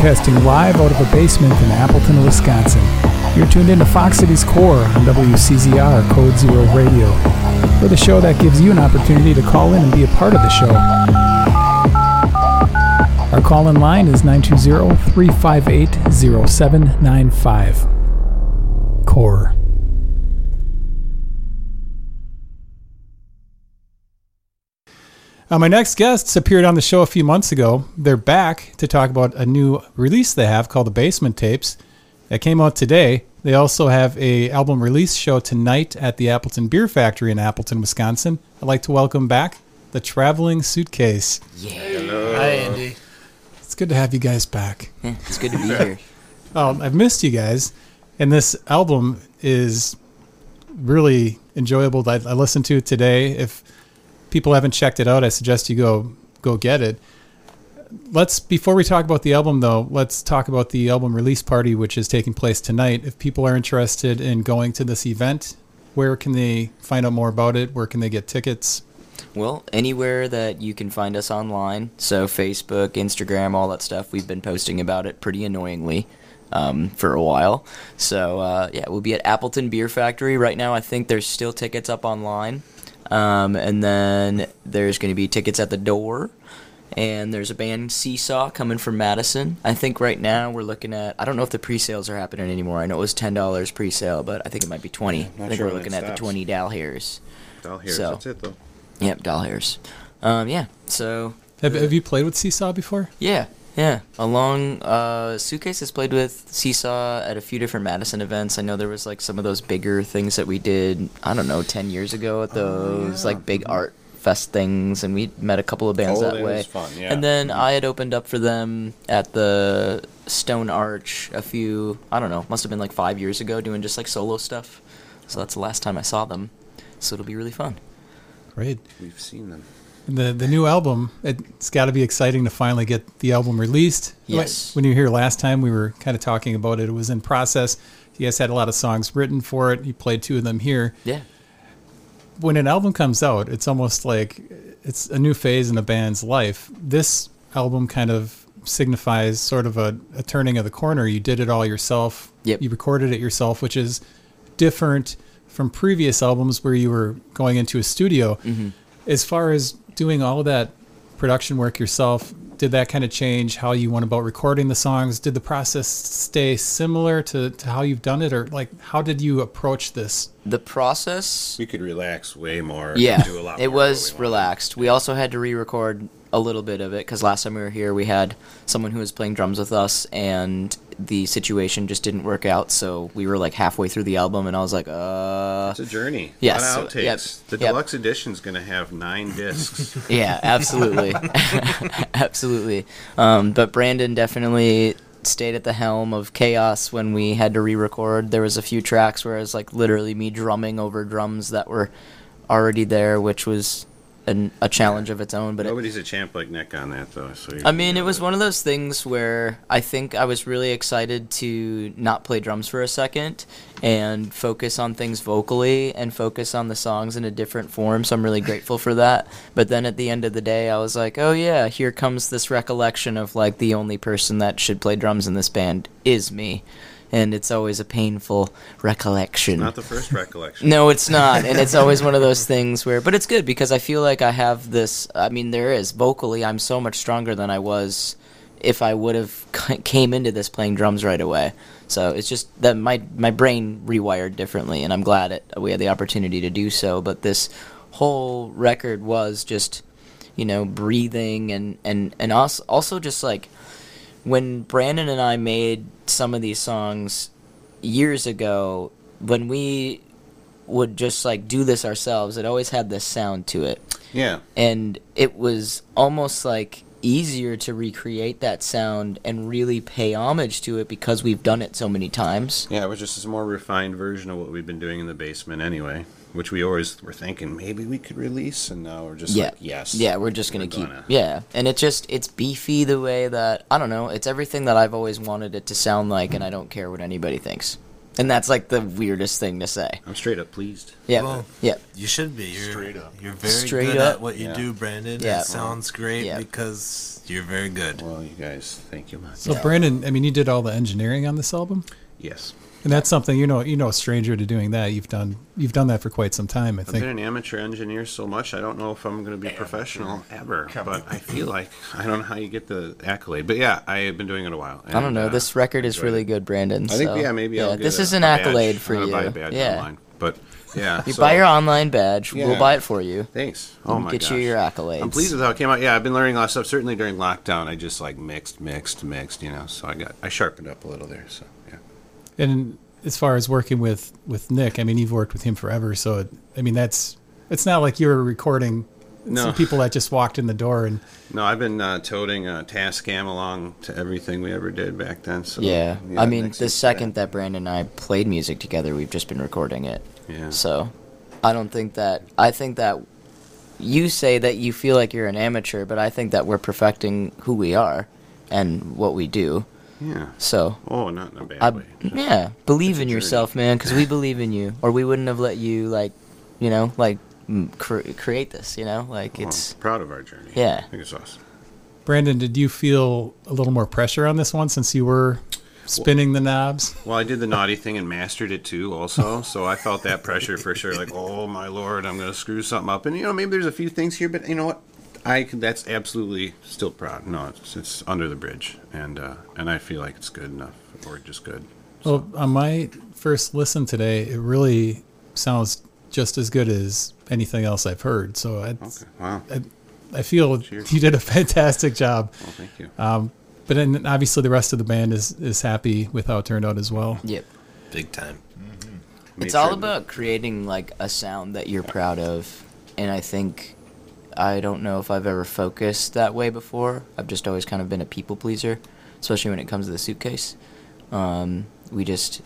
broadcasting live out of a basement in Appleton, Wisconsin. You're tuned into Fox Cities Core on WCZR Code Zero Radio. We're the show that gives you an opportunity to call in and be a part of the show. Our call in line is 920 358 0795. Core. Uh, my next guests appeared on the show a few months ago. They're back to talk about a new release they have called the Basement Tapes that came out today. They also have a album release show tonight at the Appleton Beer Factory in Appleton, Wisconsin. I'd like to welcome back the Traveling Suitcase. Yeah. Hello. Hi, Andy. It's good to have you guys back. Yeah, it's good to be here. Um, I've missed you guys, and this album is really enjoyable. I, I listened to it today. If people haven't checked it out, I suggest you go go get it. Let's before we talk about the album though, let's talk about the album release party which is taking place tonight. If people are interested in going to this event, where can they find out more about it? Where can they get tickets? Well, anywhere that you can find us online, so Facebook, Instagram, all that stuff, we've been posting about it pretty annoyingly um, for a while. So, uh, yeah, we'll be at Appleton Beer Factory. Right now, I think there's still tickets up online. Um, and then there's going to be tickets at the door. And there's a band Seesaw coming from Madison. I think right now we're looking at. I don't know if the pre-sales are happening anymore. I know it was ten dollars pre-sale, but I think it might be twenty. I think sure we're looking it at the twenty doll hairs. Doll hairs. So- That's it though. Yep, doll hairs. Um, yeah. So Have, have you played with Seesaw before? yeah, yeah. Along uh, Suitcase has played with Seesaw at a few different Madison events. I know there was like some of those bigger things that we did. I don't know, ten years ago at those like big art fest things, and we met a couple of bands Oh, that that way. was fun, yeah. And then I had opened up for them at the Stone Arch a few. I don't know, must have been like five years ago, doing just like solo stuff. So that's the last time I saw them. So it'll be really fun. Great. We've seen them. The the new album, it's got to be exciting to finally get the album released. Yes. When you were here last time, we were kind of talking about it. It was in process. You guys had a lot of songs written for it. You played two of them here. Yeah. When an album comes out, it's almost like it's a new phase in a band's life. This album kind of signifies sort of a, a turning of the corner. You did it all yourself. Yep. You recorded it yourself, which is different from previous albums where you were going into a studio. Mm-hmm. As far as doing all of that production work yourself, did that kind of change how you went about recording the songs? Did the process stay similar to, to how you've done it, or like how did you approach this? The process We could relax way more. Yeah, Do a lot it more was we relaxed. We also had to re-record a little bit of it because last time we were here, we had someone who was playing drums with us, and the situation just didn't work out. So we were like halfway through the album, and I was like, "Uh, It's a journey. Yes, A lot of so- outtakes. yep, The yep. deluxe is gonna have nine discs. yeah, absolutely, absolutely." Um, but Brandon definitely stayed at the helm of chaos when we had to re-record. There was a few tracks where it was like literally me drumming over drums that were already there, which was an, a challenge of its own. But it, Nobody's a champ like Nick on that though. So I mean, it was one of those things where I think I was really excited to not play drums for a second and focus on things vocally and focus on the songs in a different form. So I'm really grateful for that. But then at the end of the day, I was like, oh yeah, here comes this recollection of like the only person that should play drums in this band is me. And it's always a painful recollection. Not the first recollection. No, it's not, and it's always one of those things where. But it's good because I feel like I have this. I mean, there is vocally, I'm so much stronger than I was if I would have came into this playing drums right away. So it's just that my my brain rewired differently, and I'm glad it, we had the opportunity to do so. But this whole record was just, you know, breathing and and and also also just like when Brandon and I made some of these songs years ago, when we would just like do this ourselves, it always had this sound to it. Yeah. And it was almost like easier to recreate that sound and really pay homage to it because we've done it so many times. Yeah, it was just a more refined version of what we've been doing in the basement anyway, which we always were thinking maybe we could release, and now we're just yeah. like, yes. Yeah, we're just gonna we're keep. gonna. Yeah, and it just it's beefy the way that I don't know. It's everything that I've always wanted it to sound like, and I don't care what anybody thinks. And that's like the weirdest thing to say. I'm straight up pleased. Yeah, Well, yeah. You should be. You're, Straight up. You're very Straight good up. at what you Yeah. do, Brandon. Yeah. It sounds great Yeah. because you're very good. Well, you guys, thank you much. So Brandon, I mean, you did all the engineering on this album, Yes, and that's something you know you know a stranger to doing that. You've done you've done that for quite some time. I think. I've think. been an amateur engineer so much. I don't know if I'm going to be professional ever, but I feel like I don't know how you get the accolade. But yeah, I have been doing it a while. I don't and, know. uh, this record is enjoyed really it. good, Brandon. I think so, yeah, maybe yeah, I'll get this a- is an a badge. accolade for I'm you. gonna buy a badge yeah, online. But yeah, you so- buy your online badge. We'll buy it for you. Thanks. Oh and my get gosh. you your accolades. I'm pleased with how it came out. Yeah, I've been learning a lot of stuff. Certainly during lockdown, I just like mixed, mixed, mixed. You know, so I got I sharpened up a little there. So yeah. And as far as working with with Nick, I mean, you've worked with him forever, so it, I mean, that's it's not like you're recording No. some people that just walked in the door and No, I've been uh, toting Tascam along to everything we ever did back then. So Yeah, I mean, the second that Brandon and I played music together, we've just been recording it. yeah. So, I don't think that. I think that you say that you feel like you're an amateur, but I think that we're perfecting who we are and what we do. Yeah. So, Oh, not in a bad I, way. yeah, believe in yourself, man, because we believe in you, or we wouldn't have let you like, you know, like cre- create this. You know, like oh, Well, it's I'm proud of our journey. Yeah. I think it's awesome. Brandon, did you feel a little more pressure on this one since you were spinning the knobs? Well, I did the naughty thing and mastered it too, also. So I felt that pressure for sure. Like, oh my lord, I'm going to screw something up. And you know, maybe there's a few things here, but you know what? I can- that's absolutely still proud. No, it's, it's under the bridge, and uh, and I feel like it's good enough, or just good. Well, on my first listen today, it really sounds just as good as anything else I've heard. So I, Okay. Wow. I feel Cheers. you did a fantastic job. Well, thank you. Um, But then obviously the rest of the band is is happy with how it turned out as well. yep. Big time. Made It's all sure that- about creating like a sound that you're proud of, and I think I don't know if I've ever focused that way before. I've just always kind of been a people pleaser, especially when it comes to the suitcase. Um, we just,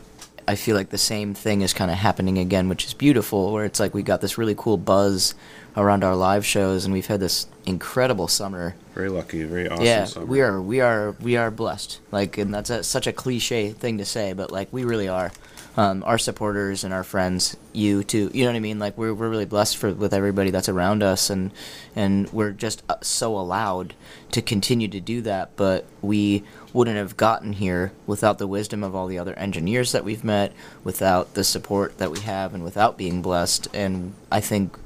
I feel like the same thing is kind of happening again, which is beautiful. Where it's like we got this really cool buzz around our live shows, and we've had this incredible summer. Very lucky, very awesome. yeah, summer. we are, we are, we are blessed. Like, and that's a, such a cliche thing to say, but like we really are. Um, our supporters and our friends, you too. You know what I mean? Like we're we're really blessed for with everybody that's around us, and and we're just uh, so allowed to continue to do that. But we wouldn't have gotten here without the wisdom of all the other engineers that we've met, without the support that we have, and without being blessed. And I think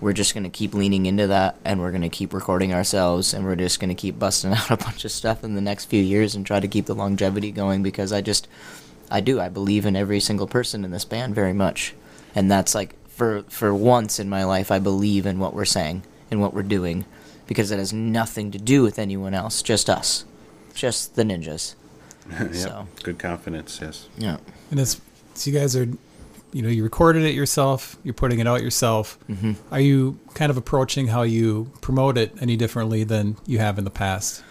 we're just going to keep leaning into that and we're going to keep recording ourselves and we're just going to keep busting out a bunch of stuff in the next few years and try to keep the longevity going because I just I do I believe in every single person in this band very much and that's like for for once in my life I believe in what we're saying and what we're doing because it has nothing to do with anyone else just us just the ninjas Yep. so. Good confidence, yes. yeah And it's so you guys are, you know, you recorded it yourself. You're putting it out yourself. Mm-hmm. Are you kind of approaching how you promote it any differently than you have in the past?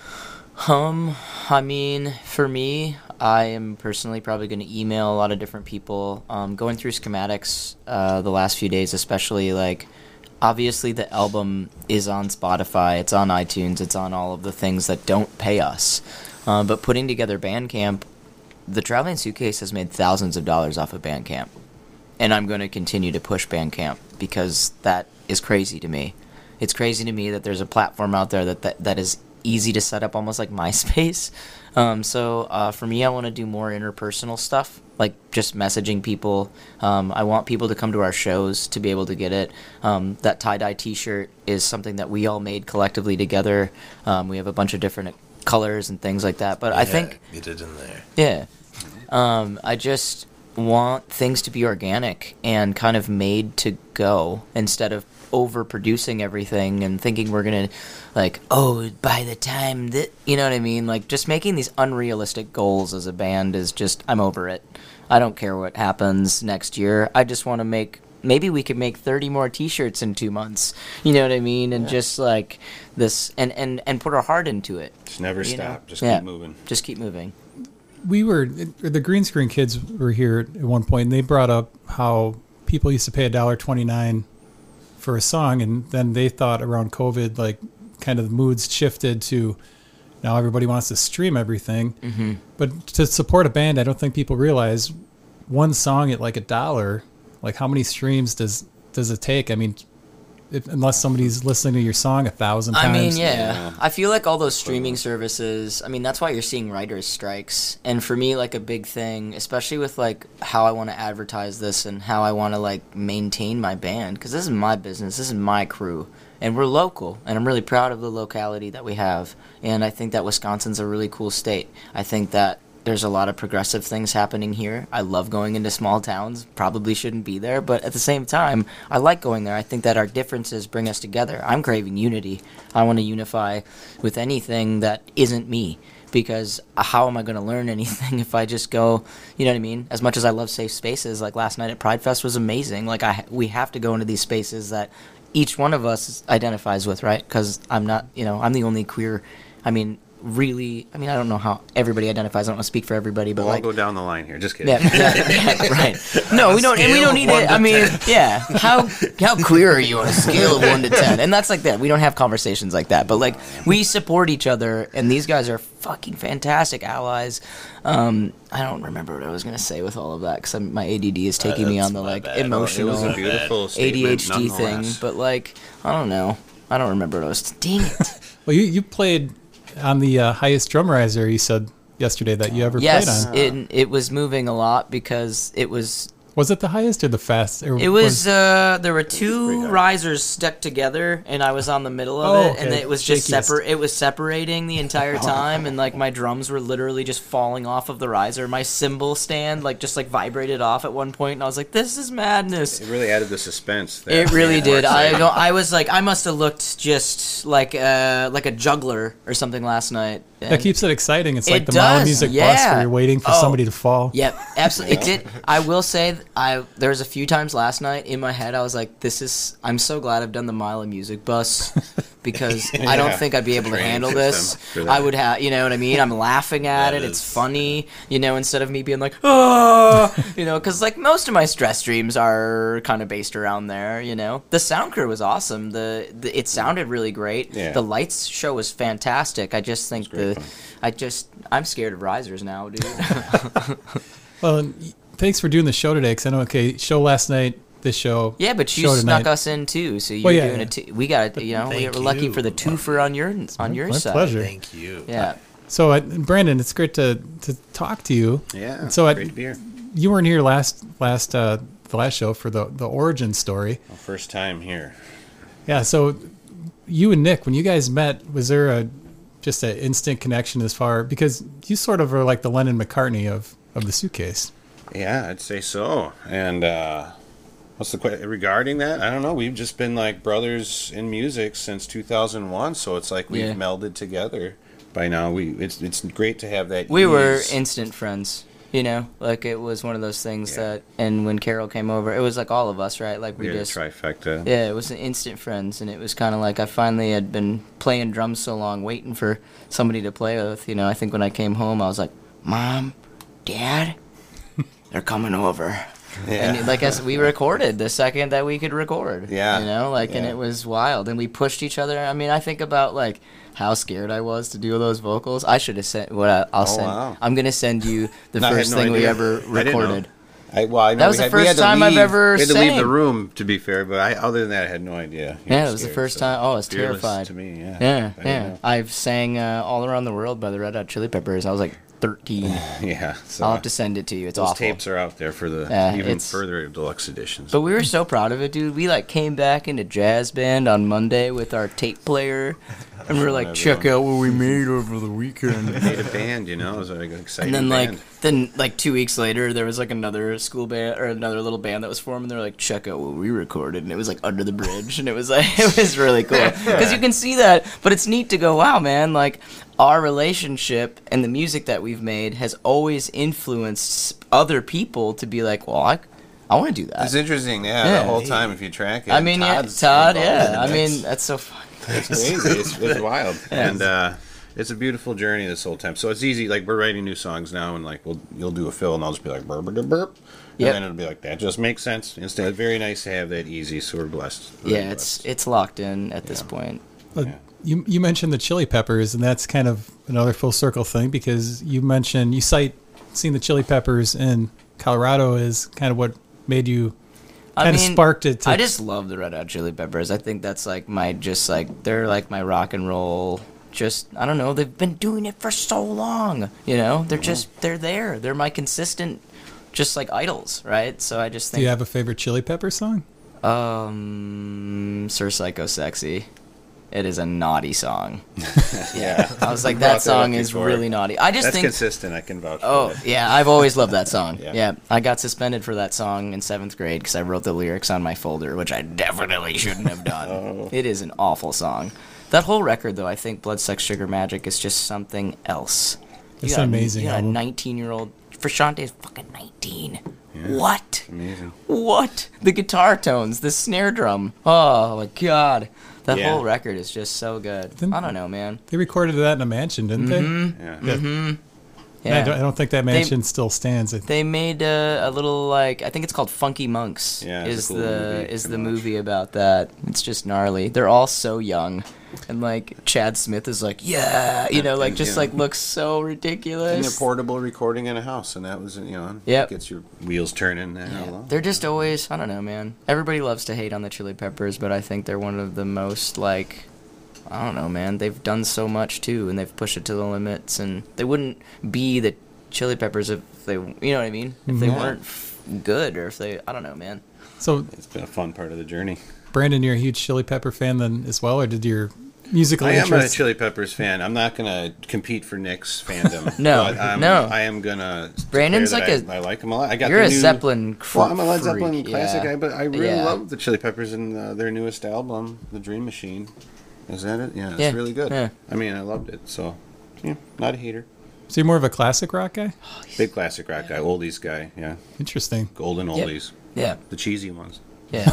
Um, I mean, for me, I am personally probably going to email a lot of different people. Um, going through schematics uh, the last few days, especially like, obviously the album is on Spotify, it's on iTunes, it's on all of the things that don't pay us. Uh, but putting together Bandcamp, the Traveling Suitcase has made thousands of dollars off of Bandcamp, and I'm going to continue to push Bandcamp because that is crazy to me. It's crazy to me that there's a platform out there that that, that is easy to set up, almost like MySpace. Um, so uh, for me, I want to do more interpersonal stuff, like just messaging people. Um, I want people to come to our shows to be able to get it. Um, that tie dye T-shirt is something that we all made collectively together. Um, we have a bunch of different colors and things like that. But I think get it in there. yeah. Um, I just want things to be organic and kind of made to go instead of overproducing everything and thinking we're gonna like oh by the time that you know what I mean like just making these unrealistic goals as a band is just I'm over it. I don't care what happens next year. I just want to make maybe we could make 30 more t-shirts in 2 months. You know what I mean? And just like this and and and put our heart into it. Just never you know? stop. Just Yeah. keep moving. Just keep moving. We were the green screen kids were here at one point, and they brought up how people used to pay a dollar twenty nine for a song, and then they thought around COVID, like kind of the moods shifted to now everybody wants to stream everything. Mm-hmm. But to support a band, I don't think people realize one song at like a dollar, like how many streams does does it take? I mean, if, unless somebody's listening to your song a thousand times. I mean, yeah. Yeah. I feel like all those streaming services. I mean, that's why you're seeing writers' strikes. And for me, like a big thing, especially with like how I want to advertise this and how I want to like maintain my band, because this is my business, this is my crew, and we're local, and I'm really proud of the locality that we have. And I think that Wisconsin's a really cool state. I think that there's a lot of progressive things happening here. I love going into small towns. Probably shouldn't be there, but at the same time, I like going there. I think that our differences bring us together. I'm craving unity. I want to unify with anything that isn't me because uh, how am I going to learn anything if I just go, you know what I mean? As much as I love safe spaces, like last night at Pride Fest was amazing. Like I we have to go into these spaces that each one of us identifies with, right? Cuz I'm not, you know, I'm the only queer I mean, really, I mean, I don't know how everybody identifies. I don't want to speak for everybody, but We'll all like go down the line here. Just kidding. yeah, yeah, yeah, right. No, we don't, and we don't need it. I mean, yeah. How how queer are you on a scale of one to ten? And that's like that. We don't have conversations like that. But like we support each other, and these guys are fucking fantastic allies. Um, I don't remember what I was gonna say with all of that because my ADD is taking me on the like bad. It emotional was a beautiful ADHD thing. But like, I don't know. I don't remember what I was. Dang it. well, you you played on the uh, highest drum riser. You said yesterday that you ever yes, played on. it it was moving a lot because it was Was it the highest or the fast? Or It was uh there were two risers stuck together and I was on the middle of Oh, it and it was just Shakiest. separate it was separating the entire time and like my drums were literally just falling off of the riser. My cymbal stand like just like vibrated off at one point and I was like this is madness. It really added the suspense. that It really made did. I exciting. don't, I was like I must have looked just like uh like a juggler or something last night. that keeps it exciting. It's like It the Mala does, Music bus where you're waiting for Oh. somebody to fall. Yep, absolutely. It did. I will say, th- I there was a few times last night in my head I was like, "This is." I'm so glad I've done the Mile of Music bus because I don't think I'd be able to handle this. system for that. I would have, you know what I mean? I'm laughing at That it. It's is- funny, you know, instead of me being like, "Oh," you know, because like most of my stress dreams are kind of based around there. You know, the sound crew was awesome. The, the it sounded really great. Yeah. The lights show was fantastic. I just think the. fun. I just I'm scared of risers now, dude. Well, and y- thanks for doing the show today. Because I know, okay, show last night, this show. Yeah, but you show snuck tonight. us in too, so you're Well, yeah, doing yeah. it. Too. We got it. You know, we Thank were lucky you. for the twofer on your on your My side. pleasure. Thank you. Yeah, So, uh, Brandon, it's great to, to talk to you. Yeah. So I- great to be here. You weren't here last last uh, the last show for the the origin story. Well, First time here. Yeah. So you and Nick, when you guys met, was there a just an instant connection as far because you sort of are like the Lennon McCartney of of the suitcase. Yeah, I'd say so. And uh, what's the que- regarding that? I don't know. We've just been like brothers in music since 2001, so it's like we've Yeah. melded together. By now, we it's it's great to have that. we were instant friends. You know, like it was one of those things Yeah. that. And when Carol came over, it was like all of us, right? Like we we just. trifecta. Yeah, it was an instant friends, and it was kind of like I finally had been playing drums so long, waiting for somebody to play with. You know, I think when I came home, I was like, "Mom, Dad, they're coming over." Yeah. And like I said, we recorded the second that we could record. Yeah. You know, like, and it was wild. And we pushed each other. I mean, I think about like how scared I was to do those vocals. I should have sent what I, I'll Oh, send. wow. I'm gonna send you the No, first no thing we ever I didn't know. recorded. I, well, I know That was we the had, first had to time I've leave- ever We had to leave the room, to be fair, but I, other than that, I had no idea. You Yeah, it was the first so time. Oh, I was fearless terrified. To me, yeah. Yeah, I yeah. I've sang uh, "All Around the World" by the Red Hot Chili Peppers. I was like 13. Yeah. So I'll have to send it to you. It's those awful. tapes are out there for the Yeah, even further deluxe editions. But we were so proud of it, dude. We like came back into jazz band on Monday with our tape player, and we were like, check out what we made over the weekend. made a band, you know, it was like an exciting And then like then like two weeks later, there was like another school band or another little band that was formed, and they're like, check out what we recorded, and it was like under the bridge, and it was like it was really cool because you can see that, but it's neat to go, wow, man, like our relationship and the music that we've made has always influenced other people to be like, well, I, I want to do that. It's interesting, yeah, Yeah. the whole time if you track it. I mean, yeah, Todd, yeah. I mean, that's so fun. It's crazy. It's, it's wild, and uh, it's a beautiful journey this whole time. So it's easy. Like we're writing new songs now, and like we'll you'll do a fill, and I'll just be like burp burp burp, and Yep. then it'll be like that. Just makes sense. Instead, it's very nice to have that easy. So we're blessed. Really Yeah, it's blessed. it's locked in at this point. Yeah. You you mentioned the Chili Peppers, and that's kind of another full circle thing because you mentioned you cite seeing the Chili Peppers in Colorado is kind of what made you I kind of sparked it. To, I just love the Red Hot Chili Peppers. I think that's like my just like they're like my rock and roll. Just I don't know. They've been doing it for so long. You know, they're just they're there. They're my consistent, just like idols, right? So I just do think, you have a favorite Chili Pepper song? um, Sir Psycho Sexy. It is a naughty song. Yeah. I was like, that song up is before. really naughty. I just That's think consistent. I can vouch Oh for that. yeah, I've always loved that song. Yeah. yeah. I got suspended for that song in seventh grade because I wrote the lyrics on my folder, which I definitely shouldn't have done. Oh. It is an awful song. That whole record, though, I think "Blood, Sex, Sugar, Magic" is just something else. You It's got a- amazing You got a nineteen-year-old. Frusciante is fucking nineteen. What? Amazing. What? The guitar tones, the snare drum. Oh my god. That Yeah. whole record is just so good. Didn't- I don't know, man. They recorded that in a mansion, didn't Yeah. they? Yeah. Mm-hmm. Yeah. I, don't, I don't think that mansion still stands. They made uh, a little like I think it's called Funky Monks. Yeah, is cool the movie. is the watch. movie about that? It's just gnarly. They're all so young, and like Chad Smith is like, yeah, you know, like and, just yeah. like looks so And ridiculous. they're portable recording in a house, and that was you know Yep. gets your wheels turning. There Yeah. They're just always I don't know, man. Everybody loves to hate on the Chili Peppers, but I think they're one of the most like I don't know, man. They've done so much too, and they've pushed it to the limits, and they wouldn't be the Chili Peppers if they, you know what I mean? If they Mhm. weren't f- good, or if they, I don't know, man. so, It's been a fun part of the journey. Brandon, you're a huge Chili Pepper fan then as well, or did your musical I am a? Chili Peppers fan. I'm not gonna compete for Nick's fandom. No, but I'm, no. I am gonna. Brandon's like that a- I, I like him a lot. I got You're the a new, Zeppelin. Cr- Well, I'm a Led freak, Zeppelin classic yeah. guy, but I really Yeah. love the Chili Peppers and uh, their newest album, The Dream Machine. Is that it? Yeah, it's Yeah, really good. yeah. I mean, I loved it. So, yeah, not a hater. so you're more of a classic rock guy? Oh, big classic rock guy, oldies guy. Yeah, Interesting. golden Yep. oldies, Yeah, the cheesy ones. yeah.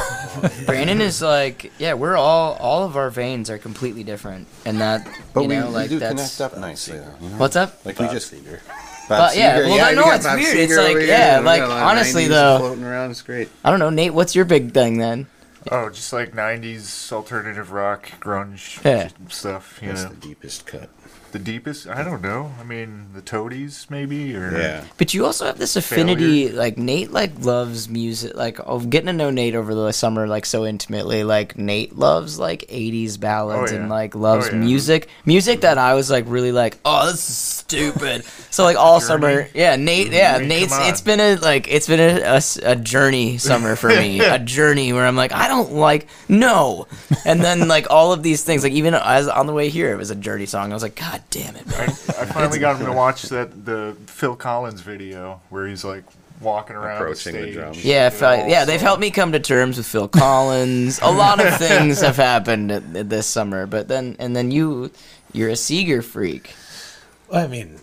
Brandon is like, yeah, we're all, all of our veins are completely different, and that, But you we, know, we like do that's. connect up nicely. Though, you know? What's up? Like we just. Seger. Bob But, yeah, Seger. well, I you know got it's Bob weird. It's Seger like, over here. yeah, We like, a lot of honestly, 90s though- floating around. It's great. I don't know, Nate. What's your big thing then? Oh, just like '90s alternative rock, grunge Yeah. stuff. You That's know, the deepest cut. The deepest. I don't know. I mean, the Toadies maybe, or Yeah. But you also have this affinity, like Nate, like loves music. Like of getting to know Nate over the summer, like so intimately. Like Nate loves like '80s ballads Oh, yeah. and like loves Oh, yeah. music, music that I was like really like, oh, this is stupid. So like all Journey? summer, yeah, Nate, yeah, I mean, Nate's. It's been a like it's been a a journey summer for me, a journey where I'm like, I don't like no, and then like all of these things, like even as on the way here, it was a journey song. I was like, God damn it, man. I, I finally got him to watch that the Phil Collins video where he's like walking around Approaching the the drums. Yeah, It if I- yeah, they've helped me come to terms with Phil Collins. A lot of things have happened at- at this summer, but then and then you, you're a Seger freak. I mean,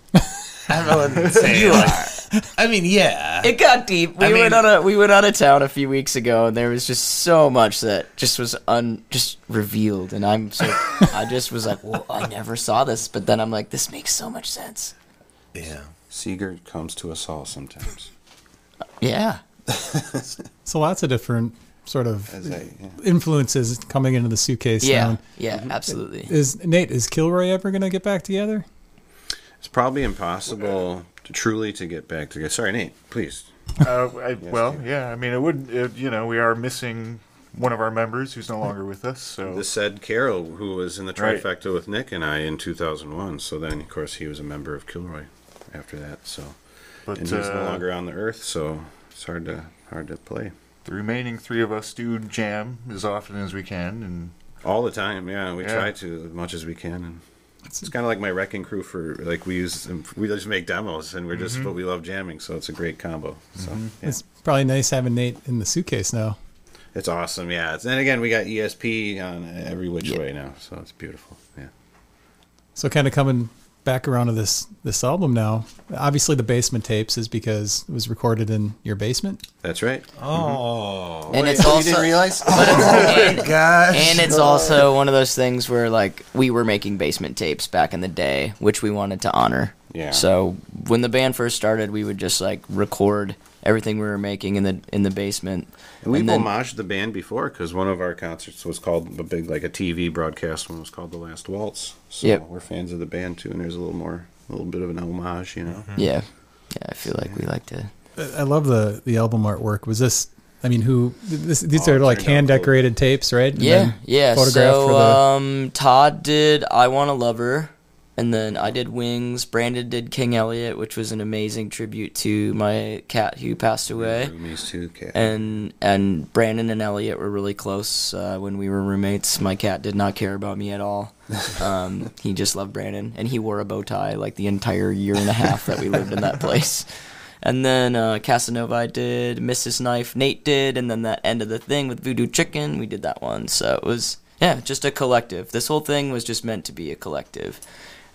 I don't know what to say. You are. I mean, yeah. It got deep. We I went mean- on a we went out of town a few weeks ago, and there was just so much that just was un just revealed, and I'm so I just was like, well, I never saw this, but then I'm like, this makes so much sense. yeah. Seger comes to us all sometimes. Yeah, So lots of different sort of As I, yeah. influences coming into the suitcase yeah, sound. yeah, mm-hmm. absolutely. Is Nate, is Kilroy ever going to get back together? It's probably impossible to truly to get back together. Sorry, Nate. Please. Uh, I, well, Steve. yeah. I mean, it would. It, you know, we are missing one of our members who's no longer with us. So the said Carol, who was in the Right. trifecta with Nick and I in 2001. So then, of course, he was a member of Kilroy after that. So but and he's no uh, longer on the earth. So it's hard to hard to play the remaining three of us do jam as often as we can, and all the time. Yeah, we Yeah. try to as much as we can. And it's kind of like my wrecking crew for like we use we just make demos and we're just Mm-hmm. but we love jamming. So it's a great combo. So yeah. It's probably nice having Nate in the suitcase now. It's awesome, yeah. It's, and again, we got ESP on every which Yeah. way now, so it's beautiful. Yeah, So kind of coming back around to this this album now. Obviously, the basement tapes is because it was recorded in your basement. that's right. Oh. Mm-hmm. And Wait, it's oh, you also- didn't realize? But it's, oh and, Gosh. And it's also one of those things where like we were making basement tapes back in the day, which we wanted to honor. Yeah. So when the band first started, we would just like record everything we were making in the in the basement. And we've And then- homaged the band before because one of our concerts was called a big, like a TV broadcast one was called The Last Waltz. So Yep. we're fans of the band too, and there's a little more, a little bit of an homage, you know. Yeah. Yeah, I feel like we like to I love the the album artwork. Was this? I mean, who? This, these Oh, are like turned out hand cool. decorated tapes, right? And Yeah, yeah. photographed So for the- um, Todd did "I Want a Love Her," and then I did "Wings." Brandon did "King Elliot," which was an amazing tribute to my cat who passed away. Roomies too, cat. And and Brandon and Elliot were really close uh, when we were roommates. My cat did not care about me at all. Um, he just loved Brandon, and he wore a bow tie like the entire year and a half that we lived in that place. And then uh, Casanova I did, Mrs. Knife Nate did, and then that end of the thing with Voodoo Chicken, we did that one. So it was, yeah, just a collective. This whole thing was just meant to be a collective.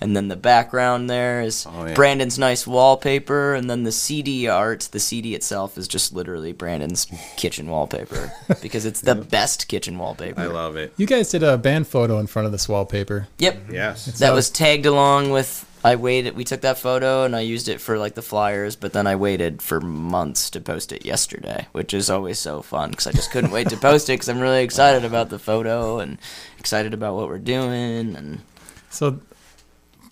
And then the background there is Oh, yeah. Brandon's nice wallpaper, and then the CD art, the CD itself is just literally Brandon's kitchen wallpaper because it's the best kitchen wallpaper. I love it. You guys did a band photo in front of this wallpaper. Yep. Mhm. Yes. That was tagged along with. I waited. We took that photo and I used it for like the flyers, but then I waited for months to post it yesterday, which is always so fun because I just couldn't wait to post it because I'm really excited about the photo and excited about what we're doing. And So,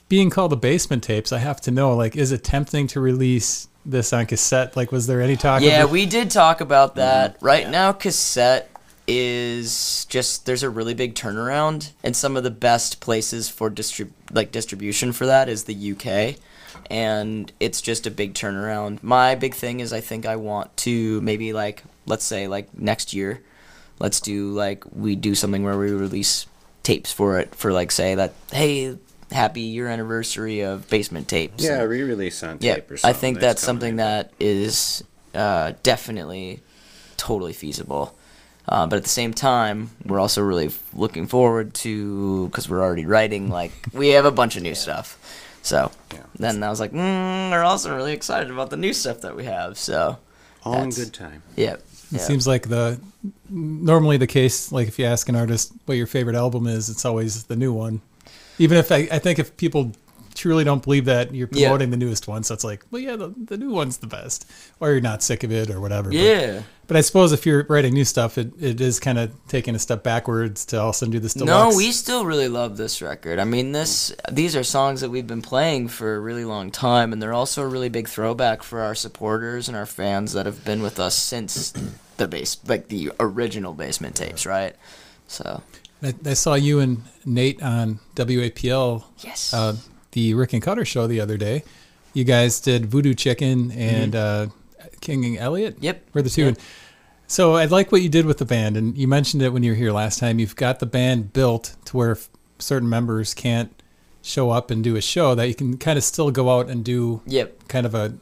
being called the basement tapes, I have to know, like, is it tempting to release this on cassette? Like, was there any talk? yeah, of we did talk about mm-hmm. that. Right now, cassette is just there's a really big turnaround, and some of the best places for distrib- like distribution for that is the UK, and it's just a big turnaround. My big thing is I think I want to maybe like let's say like next year, let's do like we do something where we release tapes for it for like say that hey happy year anniversary of basement tapes Yeah, and- re-release on yeah, tape or I think that's coming. something that is uh, definitely totally feasible. Uh, but at the same time, we're also really looking forward to because we're already writing. Like we have a bunch of new stuff. So Yeah. then I was like, mm, we're also really excited about the new stuff that we have. So all in good time. yeah, It yeah. seems like the normally the case. Like, if you ask an artist what your favorite album is, it's always the new one. Even if I, I think if people truly don't believe that you're Yeah. promoting the newest one, so it's like, well, yeah, the, the new one's the best, or you're not sick of it, or whatever. But- yeah. But, I suppose if you're writing new stuff, it, it is kind of taking a step backwards to also do this Deluxe. No, we still really love this record. I mean, this these are songs that we've been playing for a really long time, and they're also a really big throwback for our supporters and our fans that have been with us since the base, like the original basement tapes, right? So I, I saw you and Nate on WAPL, yes, uh, the Rick and Cutter show the other day. You guys did Voodoo Chicken and uh, King and Elliot. Mm-hmm. Yep. Were the two. Yep. So I like what you did with the band, and you mentioned it when you were here last time. You've got the band built to where certain members can't show up and do a show, that you can kind of still go out and do yep, kind of a,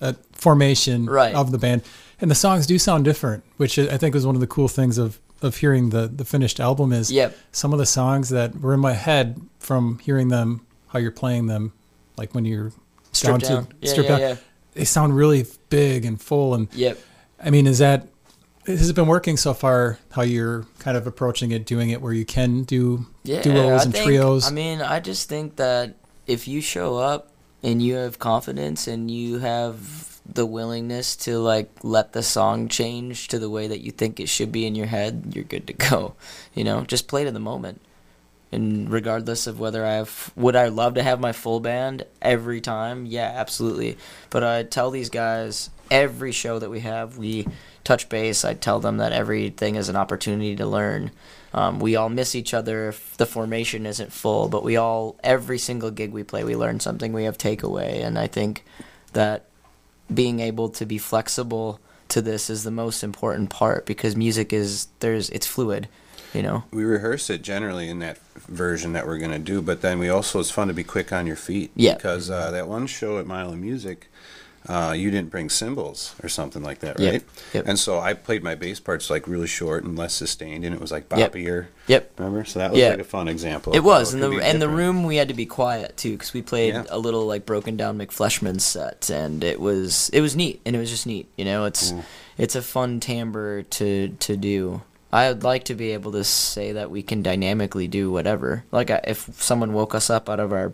a formation Right. of the band. And the songs do sound different, which I think was one of the cool things of, of hearing the, the finished album is Yep. some of the songs that were in my head from hearing them, how you're playing them, like when you're Stripped down down. to Yeah, stripped yeah, down. yeah. They sound really big and full. And yep. I mean, is that, has it been working so far how you're kind of approaching it, doing it where you can do Yeah, duos I and think- trios? I mean, I just think that if you show up and you have confidence and you have the willingness to like let the song change to the way that you think it should be in your head, you're good to go. You know, just play to the moment. And regardless of whether I have, would I love to have my full band every time? Yeah, absolutely. But I tell these guys every show that we have, we touch base. I tell them that everything is an opportunity to learn. Um, we all miss each other if the formation isn't full, but we all, every single gig we play, we learn something, we have takeaway. And I think that being able to be flexible to this is the most important part because music is, there's, it's fluid, you know? We rehearse it generally in that version that we're going to do, but then we also, it's fun to be quick on your feet. Yeah. Because uh, that one show at Mile of Music, uh, you didn't bring cymbals or something like that, right? Yep. And so I played my bass parts like really short and less sustained, and it was like Yep. boppier. Yep. Remember? So that was Yeah. like a fun example. It was, and the and the room we had to be quiet too because we played Yeah. a little like broken down McFleshman set, and it was it was neat, and it was just neat. You know, it's Mm. it's a fun timbre to to do. I'd like to be able to say that we can dynamically do whatever. Like I, if someone woke us up out of our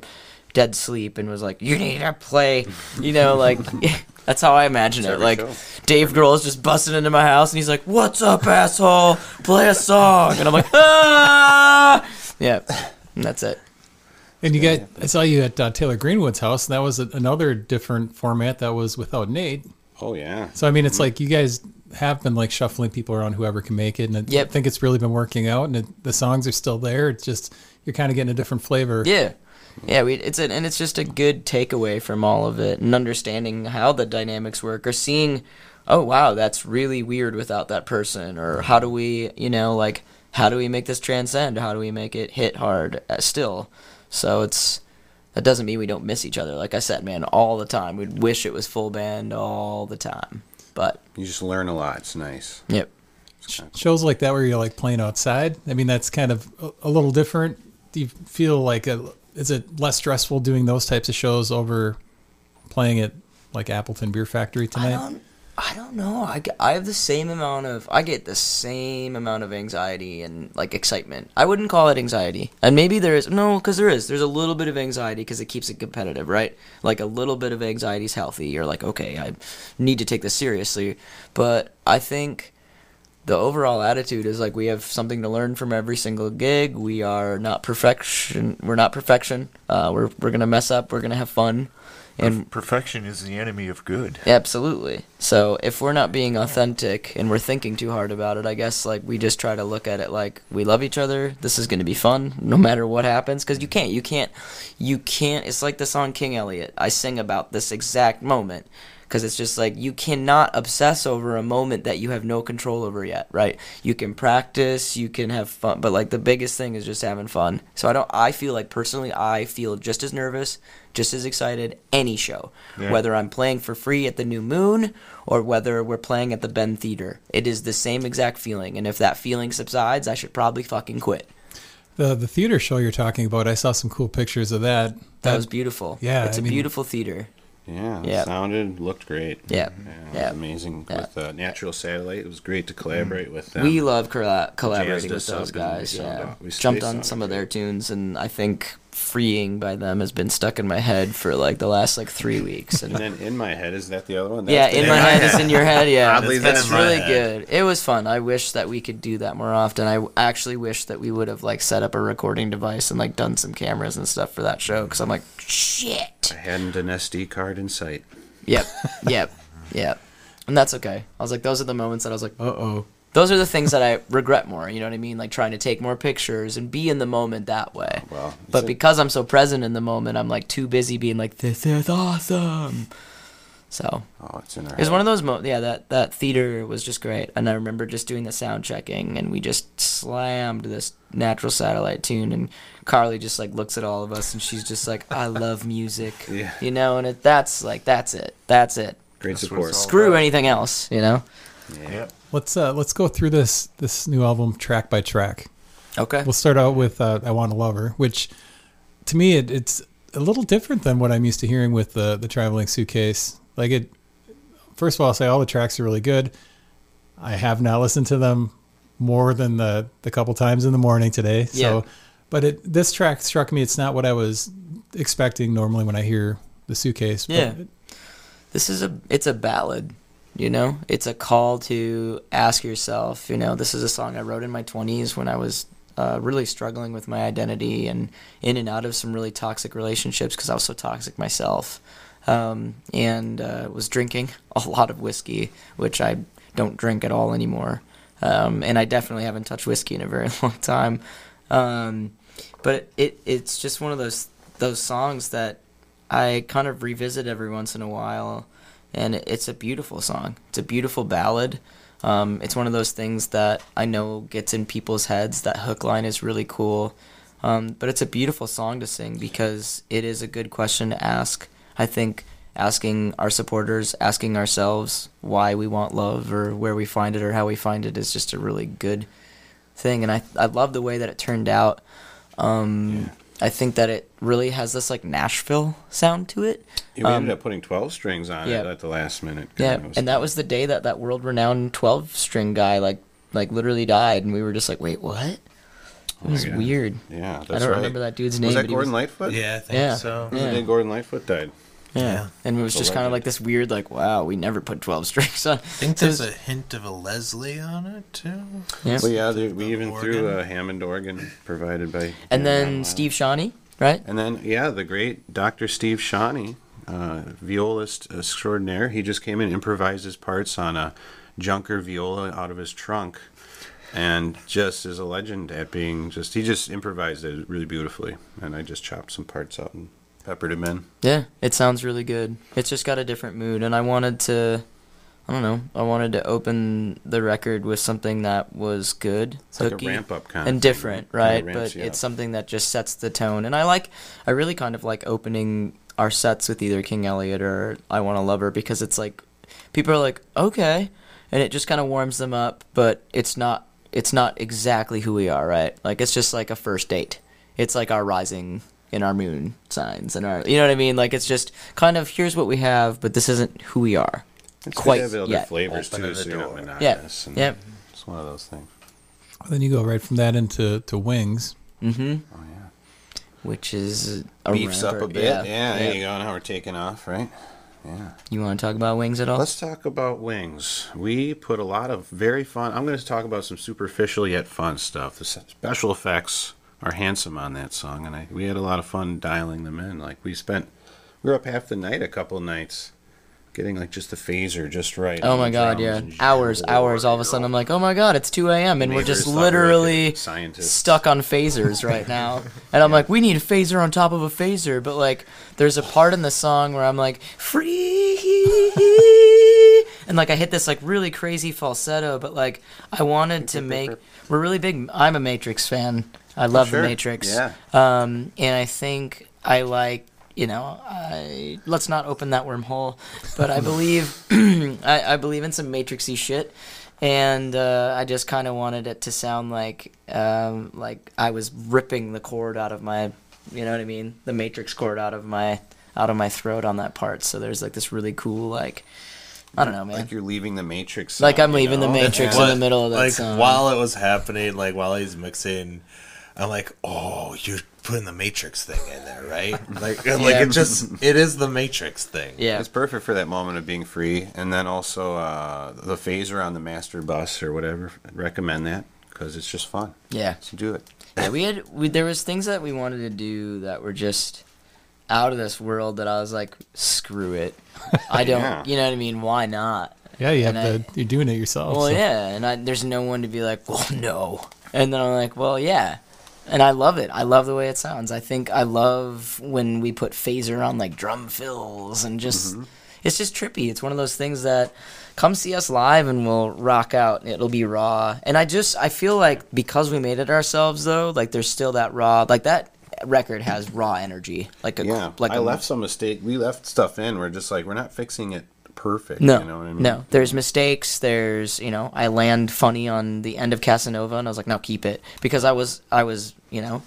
dead sleep and was like, "You need to play," you know, like that's how I imagine it. Like show. Dave Grohl is just busting into my house and he's like, "What's up, asshole? Play a song," and I'm like, "Ah!" Yeah, and that's it. And you got, I saw you at uh, Taylor Greenwood's house, and that was a, another different format that was without Nate. Oh yeah. So I mean, it's like you guys have been like shuffling people around, whoever can make it, and Yep. I think it's really been working out, and it, the songs are still there. It's just you're kind of getting a different flavor. Yeah. Yeah, we it's a, and it's just a good takeaway from all of it and understanding how the dynamics work or seeing oh wow, that's really weird without that person or how do we, you know, like how do we make this transcend? How do we make it hit hard uh, still? So it's that doesn't mean we don't miss each other. Like I said, man, all the time. We'd wish it was full band all the time. But You just learn a lot. It's nice. yep. Sh- Shows like that where you're like playing outside. I mean, that's kind of a, a little different. Do you feel like a, is it less stressful doing those types of shows over playing at like Appleton Beer Factory I tonight? don't, I don't know. I, get- I have the same amount of I get the same amount of anxiety and like excitement. I wouldn't call it anxiety, and maybe there is no, because there is. There's a little bit of anxiety because it keeps it competitive, right? Like a little bit of anxiety is healthy. You're like, okay, I need to take this seriously, but I think the overall attitude is like we have something to learn from every single gig. We are not perfection. We're not perfection. Uh, we're we're gonna mess up. We're gonna have fun, and Perfection is the enemy of good. Absolutely. So if we're not being authentic and we're thinking too hard about it, I guess like we just try to look at it like we love each other. This is going to be fun no matter what happens cuz you can't you can't you can't it's like the song King Elliot. I sing about this exact moment cuz it's just like you cannot obsess over a moment that you have no control over yet, right? You can practice, you can have fun, but like the biggest thing is just having fun. So I don't I feel like personally I feel just as nervous, just as excited any show Yeah. whether I'm playing for free at the New Moon or whether we're playing at the Ben Theater. It is the same exact feeling, and if that feeling subsides, I should probably fucking quit. The the theater show you're talking about, I saw some cool pictures of that. That was beautiful. yeah, it's I a mean- beautiful theater. Yeah. Yeah. Sounded looked great. Yeah, Yeah. Yeah. amazing Yeah. with uh, Natural Satellite. It was great to collaborate with them. we love colla- collaborating with those up and we guys. Yeah, we- jumped on some of their tunes, and I think freeing by them has been stuck in my head for like the last like three weeks. And And then in my head is that the other one? yeah, That's the in my head is in your head. Yeah, Oddly, that's that's really head. good. It was fun. I wish that we could do that more often. I actually wish that we would have like set up a recording device and like done some cameras and stuff for that show. Because I'm like, shit. I hadn't an SD card in sight. Yep, yep, yep. And that's okay. I was like, those are the moments that I was like, uh oh. Those are the things that I regret more. You know what I mean? Like trying to take more pictures and be in the moment that way. Well, But so- because I'm so present in the moment, I'm like too busy being like, this is awesome. So Oh, it's in it was one of those mo- yeah that that theater was just great and i remember just doing the sound checking and we just slammed this natural satellite tune and carly just like looks at all of us and she's just like i love music Yeah. you know and it, that's like that's it that's it Great That's support. screw about. anything else you know Yeah. Yep. Let's uh let's go through this this new album track by track. okay We'll start out with uh, "I Want to Love Her," which to me it, it's a little different than what I'm used to hearing with the the traveling suitcase. Like it, first of all, I'll say all the tracks are really good. I have now listened to them more than the the couple times in the morning today. So, Yeah. but it this track struck me. It's not what I was expecting normally when I hear the suitcase. Yeah. it- this is a it's a ballad you know? It's a call to ask yourself you know this is a song i wrote in my 20s when i was uh, really struggling with my identity and in and out of some really toxic relationships because i was so toxic myself. Um, and uh, was drinking a lot of whiskey which i don't drink at all anymore. Um, and i definitely haven't touched whiskey in a very long time. Um, but it it's just one of those those songs that I kind of revisit every once in a while, and it's a beautiful song. It's a beautiful ballad. Um, it's one of those things that I know gets in people's heads. That hook line is really cool, um, but it's a beautiful song to sing because it is a good question to ask. I think asking our supporters, asking ourselves why we want love or where we find it or how we find it is just a really good thing. And I I love the way that it turned out. Um, I think that it really has this like Nashville sound to it. Yeah, we Um, ended up putting 12 strings on yeah. it at the last minute. Yeah, It was- and that was the day that that world renowned twelve string guy like like literally died, and we were just like, wait, what? It Oh was God. weird. Yeah, that's I don't right. remember that dude's name. Was that but he Gordon Lightfoot? Yeah, I think Yeah. so. The Yeah. day Gordon Lightfoot died. Yeah. Yeah. and it was So just kind of like this weird, like, wow, we never put twelve strings on. I think there's a hint of a Leslie on it too. Yeah. Well, yeah, there, we even threw a Hammond organ provided by. And Dan then Lyle. Steve Shawnee, right? And then, yeah, the great Dr. Steve Shawnee uh, violist extraordinaire. He just came in, improvised his parts on a Junker viola out of his trunk, and just is a legend at being just. He just improvised it really beautifully, and I just chopped some parts out and peppered him in. Yeah, it sounds really good. It's just got a different mood, and I wanted to, I don't know, I wanted to open the record with something that was good, It's like a ramp up kind and of thing, different, right? But it's up. something that just sets the tone, and I like, I really kind of like opening our sets with either King Elliot or I Want to Love Her because it's like, people are like, okay, and it just kind of warms them up, but it's not, it's not exactly who we are, right? Like it's just like a first date. It's like our rising in our moon signs and our, you know what I mean? Like it's just kind of here's what we have, but this isn't who we are. It's quite good to have other yet. flavors Open too, so you're not monotonous. and Yep. It's one of those things. Then you go right from that into to wings. Mm-hmm. Oh yeah. Which is a Beefs up a bit. Yeah, there yeah. you go. Now we're taking off, right? Yeah. You want to talk about wings at all? Let's talk about wings. We put a lot of very fun. I'm going to talk about some superficial yet fun stuff. The special effects are handsome on that song, and I, we had a lot of fun dialing them in. Like we spent, we were up half the night, a couple nights, getting like just the phaser just right. Oh my god, yeah. Hours, shit. hours. All of a sudden, know, I'm like, oh my god, it's 2 a.m. and we're just thought we were, like, literally scientists. stuck on phasers right now. And I'm like, we need a phaser on top of a phaser. But like, there's a part in the song where I'm like, free. And like, I hit this like really crazy falsetto, but like, I wanted to make. We're really big. I'm a Matrix fan. I love Sure. the Matrix. Yeah. Um, and I think I like, you know, I let's not open that wormhole, but I believe I, I believe in some Matrixy shit, and uh, I just kind of wanted it to sound like um, like I was ripping the cord out of my, you know what I mean, the Matrix cord out of my out of my throat on that part. So there's like this really cool like. I don't know, man. Like you're leaving the Matrix. Like I'm you leaving the? Matrix Yeah. in the middle of that like song. while it was happening, like while he's mixing, I'm like, oh, you're putting the Matrix thing in there, right? Like, like it just it is the Matrix thing. yeah, It's perfect for that moment of being free, and then also uh, the phaser on the master bus or whatever. I'd recommend that because it's just fun. yeah. So do it. yeah, we had we, there was things that we wanted to do that were just out of this world that I was like, screw it. I don't, Yeah. you know what I mean? Why not? Yeah, you have And the you're doing it yourself. Well, so- yeah, and I, there's no one to be like, well, no, and then I'm like, well, yeah, and I love it. I love the way it sounds. I think I love when we put phaser on like drum fills and just, mm-hmm. it's just trippy. It's one of those things that come see us live and we'll rock out. It'll be raw, and I just I feel like because we made it ourselves though, like there's still that raw, like that record has raw energy, like a Yeah, like I a, left some mistake. We left stuff in. We're just like we're not fixing it perfect. No, you know what I mean? no. There's mistakes. There's you know I land funny on the end of Casanova, and I was like, no, keep it because I was I was you know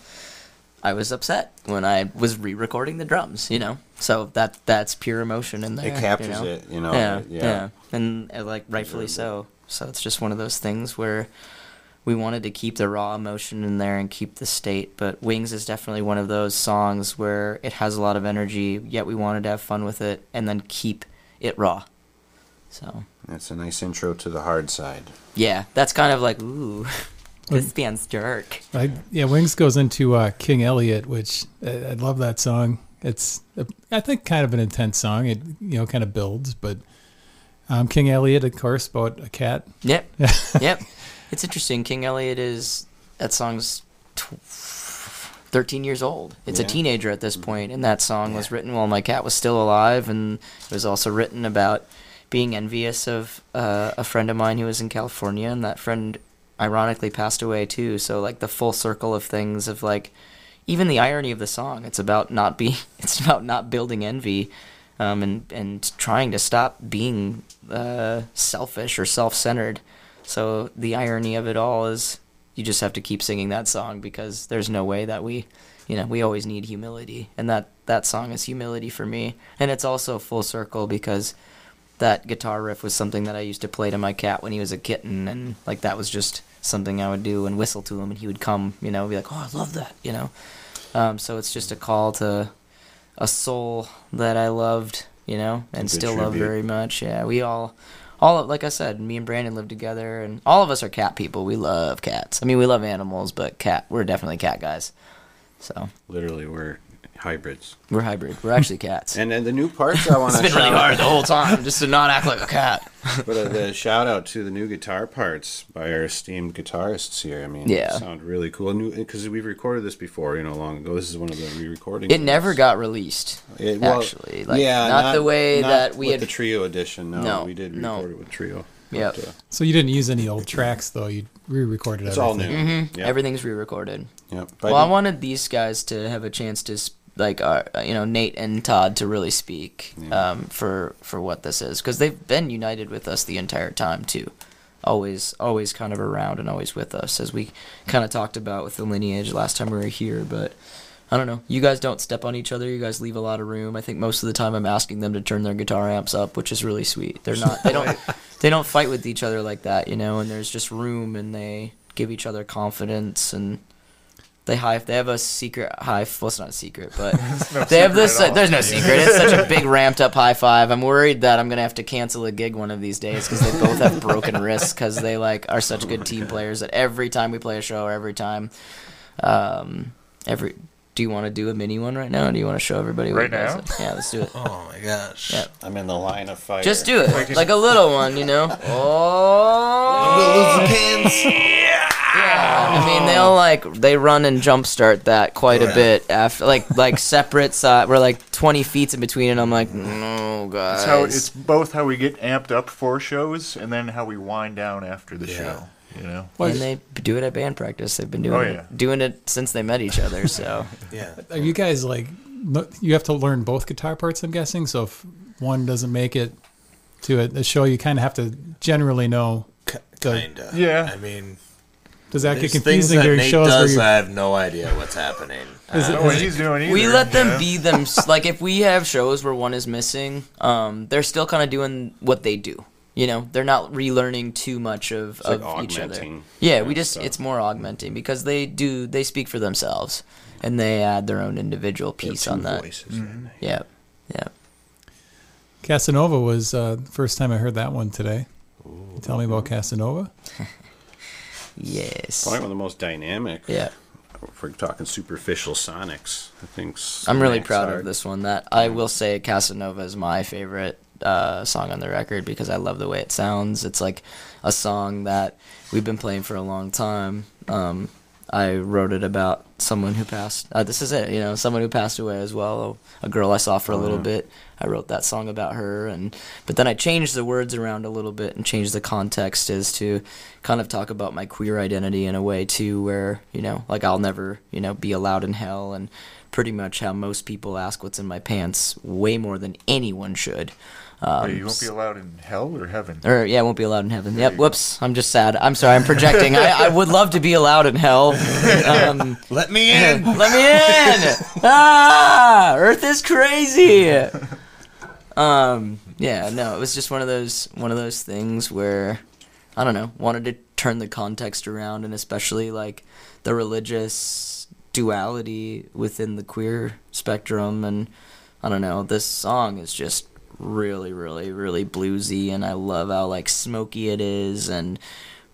I was upset when I was re-recording the drums. You know, so that that's pure emotion in there. It captures you know? it. You know. yeah, yeah. yeah, and uh, like rightfully so. So it's just one of those things where we wanted to keep the raw emotion in there and keep the state. But Wings is definitely one of those songs where it has a lot of energy, yet we wanted to have fun with it and then keep it raw. So That's a nice intro to the hard side. yeah, that's kind of like ooh, this band's dark. I, yeah, Wings goes into uh, King Elliot, which I, I love that song. It's uh, I think kind of an intense song. It you know kind of builds, but um, King Elliot, of course, about a cat. Yep, yep. It's interesting. King Elliot is that song's tw- thirteen years old. It's Yeah. a teenager at this point, and that song was written while my cat was still alive, and it was also written about being envious of uh, a friend of mine who was in California, and that friend ironically passed away too. So like the full circle of things of like even the irony of the song. It's about not being. It's about not building envy, um, and and trying to stop being uh, selfish or self-centered. So the irony of it all is you just have to keep singing that song because there's no way that we, you know, we always need humility, and that that song is humility for me, and it's also full circle because that guitar riff was something that I used to play to my cat when he was a kitten, and like that was just something I would do and whistle to him, and he would come, you know, be like, "Oh, I love that," you know. Um, so it's just a call to a soul that I loved, you know, and still love very much. Yeah, we all, all like I said, me and Brandon live together, and all of us are cat people. We love cats. I mean, we love animals, but cat, we're definitely cat guys. So Literally, we're hybrids. We're hybrid. We're actually cats. And then the new parts I want it's to been really hard the whole time just to not act like a cat. But uh, the shout out to the new guitar parts by our esteemed guitarists here. I mean, Yeah. they sound really cool. New because we've recorded this before, you know, long ago. This is one of the re-recordings. It never got released. It- well, actually. Like, not the way that we with had- the trio edition. No, No, we did no. record it with trio. Yep. But, uh, So you didn't use any old tracks though. You re-recorded it's all new. everything. Mm-hmm. Yep. Everything's re-recorded. Yep. well, I wanted these guys to have a chance to, s- like, uh, you know, Nate and Todd to really speak Yeah. um, for for what this is because they've been united with us the entire time too, always always kind of around and always with us as we kind of talked about with the lineage last time we were here. But I don't know, you guys don't step on each other. You guys leave a lot of room. I think most of the time I'm asking them to turn their guitar amps up, which is really sweet. They're not they don't they don't fight with each other like that, you know. And there's just room, and they give each other confidence and. They high. They have a secret high. Well, it's not a secret, but No they have this. all. there's no secret. It's such a big ramped up high five. I'm worried that I'm gonna have to cancel a gig one of these days because they both have broken wrists because they like are such good team players that every time we play a show or every time, um, every. Do you want to do a mini one right now? Or do you want to show everybody what Right you now? did? Yeah, let's do it. Oh my gosh. Yeah. I'm in the line of fire. Just do it, like a little one, you know. Oh, pins. yeah. I mean, they'll like they run and jumpstart that quite a bit after, like like separate side. We're like twenty feet in between, and I'm like, no, guys. It's how it's both how we get amped up for shows and then how we wind down after the Yeah. show. You know. Well, and they do it at band practice. They've been doing Oh, it, doing it since they met each other. So Yeah. Are you guys like you have to learn both guitar parts? I'm guessing. So if one doesn't make it to a, a show, you kind of have to generally know. K- Kinda. Yeah. I mean, Does that get there's things confusing that during Nate shows does. where I have no idea what's happening. Is it- what he's doing either. we let them know? be them. Like if we have shows where one is missing, um, they're still kind of doing what they do. You know, they're not relearning too much of, like of each other. Yeah, we just stuff. it's more augmenting because they do they speak for themselves and they add their own individual piece two on that. voices, don't they? Yeah, yeah. Casanova was uh, first time I heard that one today. Tell me about Casanova. Yes. Probably one of the most dynamic. Yeah. If we're talking superficial sonics, I think. I'm really proud Hard- of this one. That I will say, Casanova is my favorite uh, song on the record because I love the way it sounds. It's like a song that we've been playing for a long time. Um, I wrote it about someone who passed. Uh, this is it, you know, someone who passed away as well. A girl I saw for a little bit. I wrote that song about her, and but then I changed the words around a little bit and changed the context as to kind of talk about my queer identity in a way too, where you know, like I'll never, you know, be allowed in hell, and pretty much how most people ask what's in my pants way more than anyone should. Um, Wait, you won't be allowed in hell or heaven. or yeah, I won't be allowed in heaven. Yep. Whoops. I'm just sad. I'm sorry. I'm projecting. I, I would love to be allowed in hell. Um, Let me in. let me in. Ah, Earth is crazy. Um, yeah, no, it was just one of those one of those things where I don't know, wanted to turn the context around and especially like the religious duality within the queer spectrum and I don't know, this song is just really really really bluesy and I love how like smoky it is and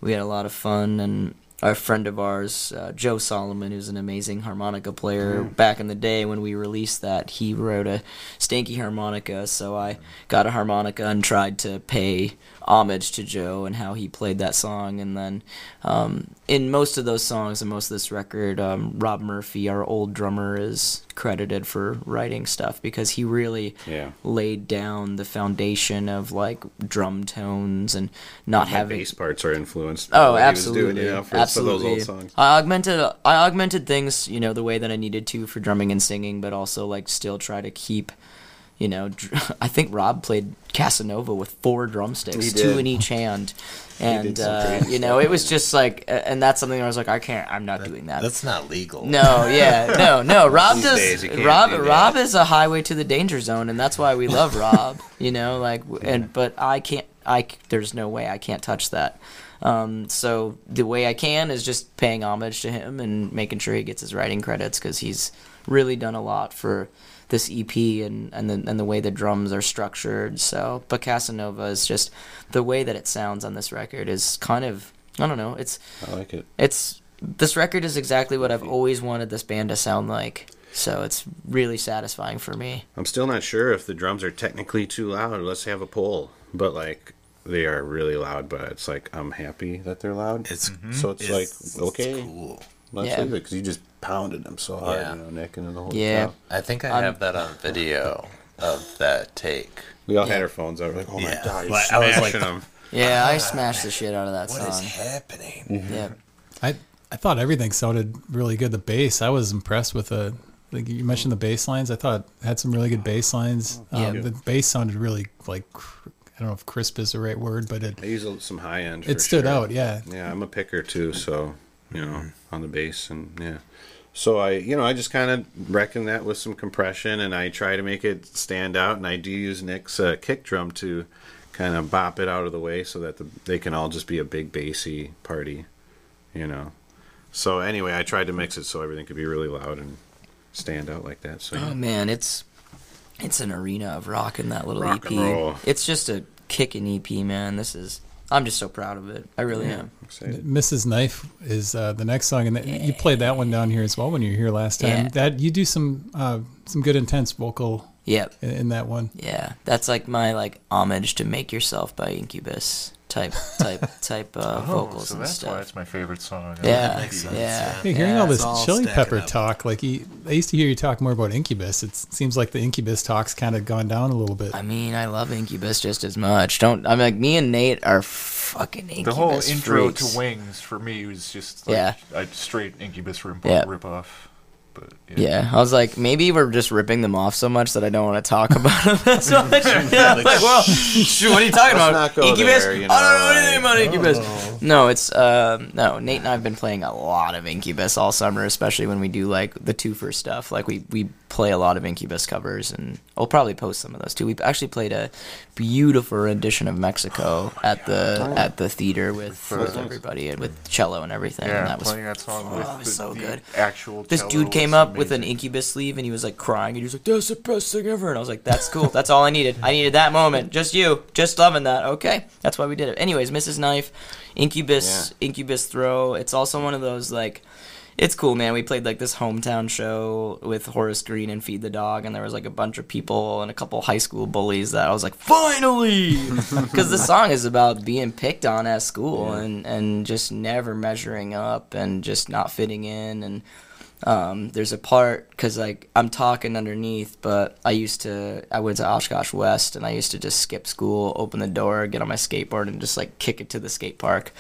we had a lot of fun and a friend of ours, uh, Joe Solomon, who's an amazing harmonica player, back in the day when we released that, he wrote a stanky harmonica. So I got a harmonica and tried to pay homage to Joe and how he played that song. And then um, in most of those songs and most of this record, um, Rob Murphy, our old drummer, is credited for writing stuff because he really Yeah. laid down the foundation of like drum tones and not My having bass parts are influenced. by Oh, what he was absolutely, doing, you know, for absolutely. some of those old songs. I augmented, I augmented things, you know, the way that I needed to for drumming and singing, but also like still try to keep, you know, dr- I think Rob played Casanova with four drumsticks, two in each hand, and uh, you know, it was just like, and that's something I was like, I can't, I'm not doing that. That's not legal. No, yeah, no, no. Rob does. days you can't Rob, do. Rob is a highway to the danger zone, and that's why we love Rob. You know, like, w- and but I can't. I there's no way I can't touch that. Um, so the way I can is just paying homage to him and making sure he gets his writing credits because he's really done a lot for this EP and and the, and the way the drums are structured. So, but Casanova is just the way that it sounds on this record is kind of I don't know. It's I like it. it's this record is exactly what I've always wanted this band to sound like. So it's really satisfying for me. I'm still not sure if the drums are technically too loud. Let's have a poll. But like they are really loud, but it's like I'm happy that they're loud. It's so it's, it's- like okay, It's cool. Let's Yeah. leave it because you just pounded them so hard, Yeah. you know, Nick and the whole Yeah. top. I think I I'm- have that on video of that take. We all had our phones out. We're like, oh my Yeah. god, you're Like, I was like- them. Yeah, I smashed the shit out of that What is song. happening? Yeah. I I thought everything sounded really good. The bass, I was impressed with the. Like you mentioned the bass lines. I thought it had some really good bass lines. Um, Yeah. The bass sounded really like I don't know if crisp is the right word, but it I use some high end. it for stood sure. out. Yeah, Yeah, I'm a picker too, so you know, on the bass and yeah. So I, you know, I just kind of reckon that with some compression, and I try to make it stand out, and I do use Nick's uh, kick drum to kind of bop it out of the way so that the, they can all just be a big bassy party, you know. So anyway, I tried to mix it so everything could be really loud and stand out like that. So yeah. Oh man, it's it's an arena of rock in that little Rock EP. and roll. It's just a kicking EP, man. This is I'm just so proud of it. I really am. excited. Mrs. Knife is uh, the next song, and that, you played that one down here as well when you were here last time. Yeah. That you do some uh, some good intense vocal Yep. in, in that one. Yeah. That's like my like homage to Make Yourself by Incubus type type type uh, Oh, vocals so and that's stuff. why it's my favorite song. Yeah, makes yeah. yeah. Hey, hearing yeah, all it's this Chili Pepper up. talk, like you, I used to hear you talk more about Incubus. It seems like the Incubus talk's kind of gone down a little bit. I mean, I love Incubus just as much. Don't I'm like me and Nate are fucking Incubus The whole intro freaks. to Wings for me was just like Yeah. a straight Incubus rip, Yeah. rip off. But Yeah, I was like, maybe we're just ripping them off so much that I don't want to talk about them as much. Yeah, I'm like, well, shoot, what are you talking Let's about? not go Incubus? there, you I don't know know, anything about like- Incubus. No, it's um, no. Nate and I have been playing a lot of Incubus all summer, especially when we do like the twofer stuff. Like we we play a lot of Incubus covers, and I'll probably post some of those too. We actually played a beautiful rendition of Mexico at the at the theater with, with everybody and with cello and everything. and yeah, that was that song with oh, it was the, so the good. actual. this cello dude came was up with an incubus sleeve and he was like crying and he was like that's the best thing ever. And i was like that's cool. That's all i needed. I needed that moment. Just you. Just loving that. Okay. That's why we did it. Anyways mrs knife incubus incubus throw. It's also one of those like it's cool man. We played like this hometown show with horace green and feed the dog and there was like a bunch of people and a couple high school bullies that i was like finally! Because the song is about being picked on at school and and just never measuring up and just not fitting in and um, there's a part because like I'm talking underneath, but I used to I went to Oshkosh West and I used to just skip school, open the door, get on my skateboard, and just like kick it to the skate park,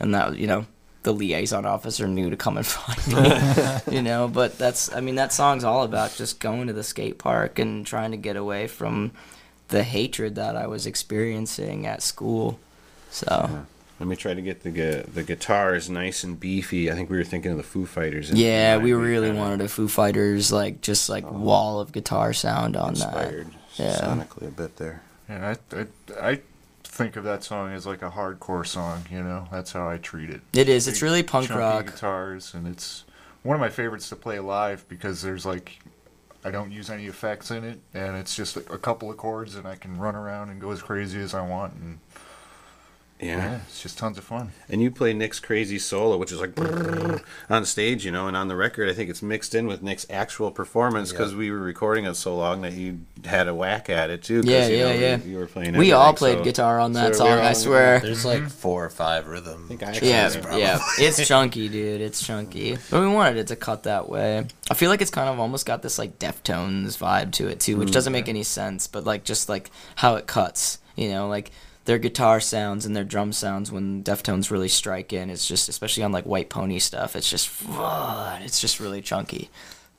and that you know the liaison officer knew to come and find me, you know. But that's I mean that song's all about just going to the skate park and trying to get away from the hatred that I was experiencing at school. So Let me try to get the gu- the guitars nice and beefy. I think we were thinking of the Foo Fighters. in yeah, we really kinda wanted a Foo Fighters like just like um, wall of guitar sound on that. inspired Yeah. sonically a bit there. Yeah, I, I, I think of that song as like a hardcore song. You know, that's how I treat it. It is. It's Big, really punk rock. guitars, and it's one of my favorites to play live because there's like I don't use any effects in it, and it's just a couple of chords, and I can run around and go as crazy as I want, and Yeah. yeah, it's just tons of fun. And you play Nick's crazy solo, which is like on stage, you know, and on the record, I think it's mixed in with Nick's actual performance because we were recording it so long that you had a whack at it too. Yeah, you yeah, know, yeah. You, you were playing. We all played so- guitar on that so song. were I swear. There's like mm-hmm. four or five rhythm. I think I actually Yeah, did. yeah, it's chunky, dude. It's chunky. But we wanted it to cut that way. I feel like it's kind of almost got this like Deftones vibe to it too, which mm, doesn't make any sense. But like just like how it cuts, you know, like their guitar sounds and their drum sounds when Deftones really strike in. It's just especially on like White Pony stuff. It's just. It's just really chunky.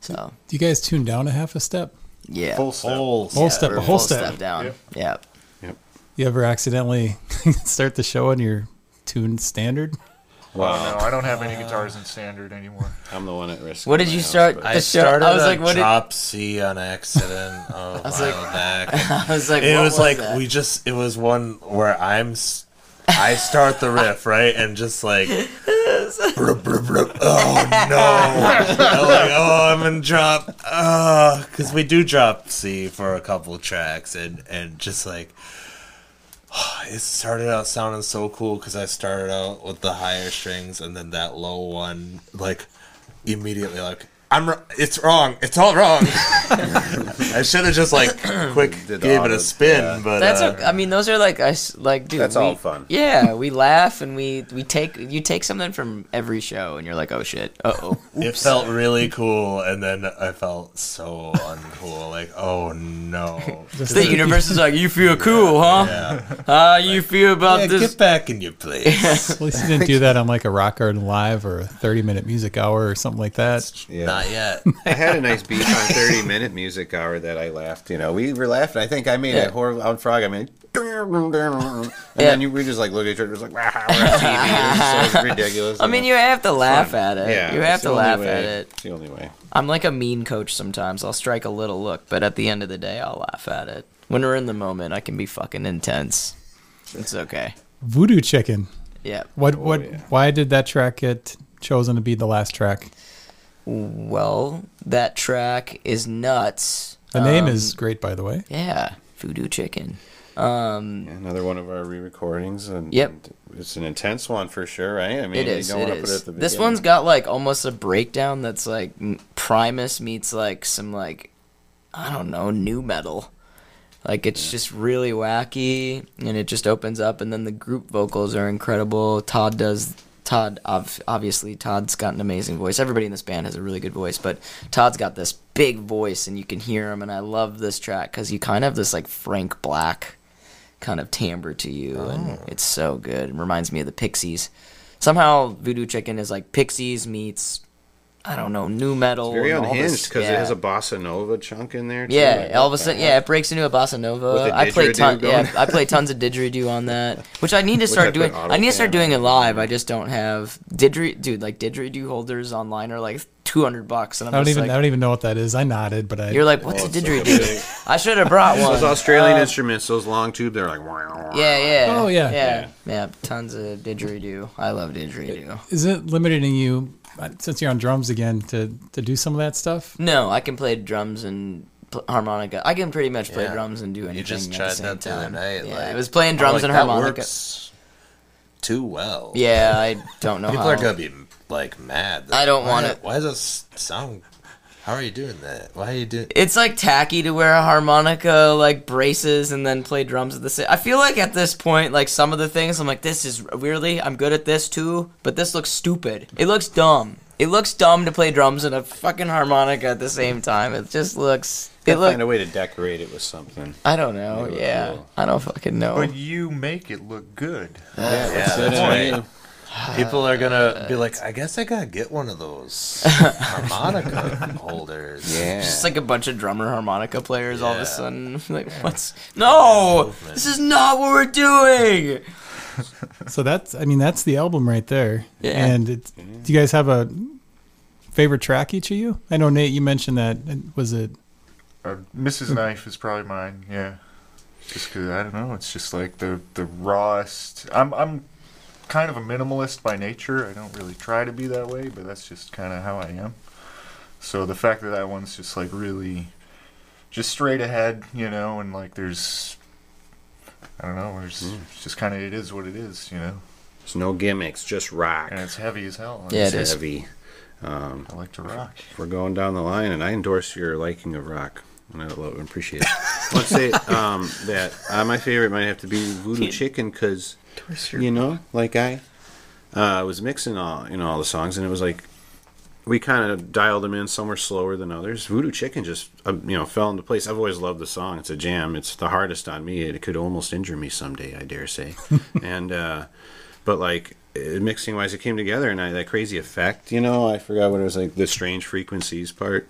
So Do you guys tune down a half a step? yeah, Full step. Whole Whole step, a whole step. step down. Yep. Yeah. You ever accidentally start the show on your tuned standard? Oh, no, I don't have any guitars in standard anymore. I'm the one at risk. What did my you house, start- I The show- started I was a like, what did- drop C on accident a while back. I was like, it what was, like that? we just it was one where I'm s- I start the riff right and just like bruh, bruh, bruh, oh no I'm like oh I'm in drop ah, because we do drop C for a couple tracks and and just like it started out sounding so cool because I started out with the higher strings and then that low one like immediately like I'm. It's wrong. It's all wrong. I should have just like quick Did gave it a the- spin, yeah. but That's uh, okay. I mean, those are like I s- like dude. That's we- all fun. Yeah, we laugh and we we take you take something from every show and you're like, oh shit, uh oh. it felt really cool, and then I felt so uncool. Like, oh no. The like- universe is like, you feel cool, huh? Yeah. How you feel about Yeah, this? get back in your place. At least you didn't do that on like a rock garden live or a 30 minute music hour or something like that. Yeah. Not yet. I had a nice beef on 30 minute music hour that I laughed. You know, we were laughing. I think I made Yeah. a horror on frog. I mean, and Yeah. then you, we just like look at each other, just like, wow, we're on TV. It was so ridiculous. I mean, you have to laugh at it. Yeah, you have to laugh way. at it. It's the only way. I'm like a mean coach sometimes. I'll strike a little look, but at the end of the day, I'll laugh at it. When we're in the moment, I can be fucking intense. It's okay. Voodoo Chicken. Yeah. What? what? Oh, yeah. Why did that track get chosen to be the last track? Well, that track is nuts. The name Um, is great, by the way. yeah, Voodoo Chicken. Um, Yeah, another one of our re-recordings, and Yep. it's an intense one for sure, right? I mean, it is. you don't It want to put it is. at the This one's got like almost a breakdown that's like Primus meets like some like I don't know new metal. Like it's just really wacky, and it just opens up, and then the group vocals are incredible. Todd does. Todd, obviously, Todd's got an amazing voice. Everybody in this band has a really good voice, but Todd's got this big voice, and you can hear him. And I love this track because you kind of have this like Frank Black kind of timbre to you, and oh. it's so good. It reminds me of the Pixies. Somehow, Voodoo Chicken is like Pixies meets I don't know new metal. very and unhinged because yeah. it has a bossa nova chunk in there. Too. Yeah, all of a sudden, yeah, it breaks into a bossa nova. With the I play didgeridoo ton, yeah, I play tons of didgeridoo on that, which I need to start doing. I need to start doing it live. I just don't have didgeridoo, dude. Like didgeridoo holders online are like two hundred bucks, and I'm I don't just even. like, I don't even know what that is. I nodded, but I. you're like, what's Oh, a it's so didgeridoo? I should have brought one. Those Australian Uh, instruments, those long tube, they're like. Wow, Yeah, yeah. Oh, yeah. yeah, yeah. Tons of didgeridoo. I love didgeridoo. is it limiting you since you're on drums again to to do some of that stuff? No, I can play drums and harmonica. I can pretty much play Yeah. drums and do anything You just at the same that the other time. night. yeah, like, I was playing drums like, and that harmonica. works too well. Yeah, I don't know People how. are gonna be like mad. I don't Why- want it. Why does this sound? How are you doing that? Why are you doing? It's like tacky to wear a harmonica like braces and then play drums at the same. I feel like at this point, like some of the things, I'm like, this is weirdly, I'm good at this too, but this looks stupid. It looks dumb. It looks dumb to play drums and a fucking harmonica at the same time. It just looks. It Gotta look. find a way to decorate it with something. I don't know. Make it look Yeah, cool. I don't fucking know. But you make it look good. Yeah, that's right. People are gonna be like, I guess I gotta get one of those harmonica holders. Yeah. Just like a bunch of drummer harmonica players all of Yeah. a sudden. Like, what's. No! Movement. This is not what we're doing! So that's. I mean, that's the album right there. Yeah. And it, do you guys have a favorite track each of you? I know Nate. You mentioned that. Was it? Uh, Mrs. Knife is probably mine. Yeah, just because I don't know. It's just like the the rawest. I'm I'm kind of a minimalist by nature. I don't really try to be that way, but that's just kind of how I am. So the fact that that one's just like really, just straight ahead, you know, and like there's, I don't know. There's it's just kind of it is what it is, you know, There's no gimmicks, just rock. and it's heavy as hell. Yeah, It's it is. heavy. Um, I like to rock. we're going down the line, and I endorse your liking of rock, and I love and appreciate it. Let's say um, that uh, my favorite might have to be Voodoo Chicken because you know, like I uh, was mixing all you know all the songs, and it was like we kind of dialed them in. Some were slower than others. Voodoo Chicken just uh, you know fell into place. I've always loved the song. It's a jam. It's the hardest on me. It could almost injure me someday. I dare say. and uh, but like mixing wise, it came together, and I, that crazy effect. You know, I forgot what it was like. The strange frequencies part.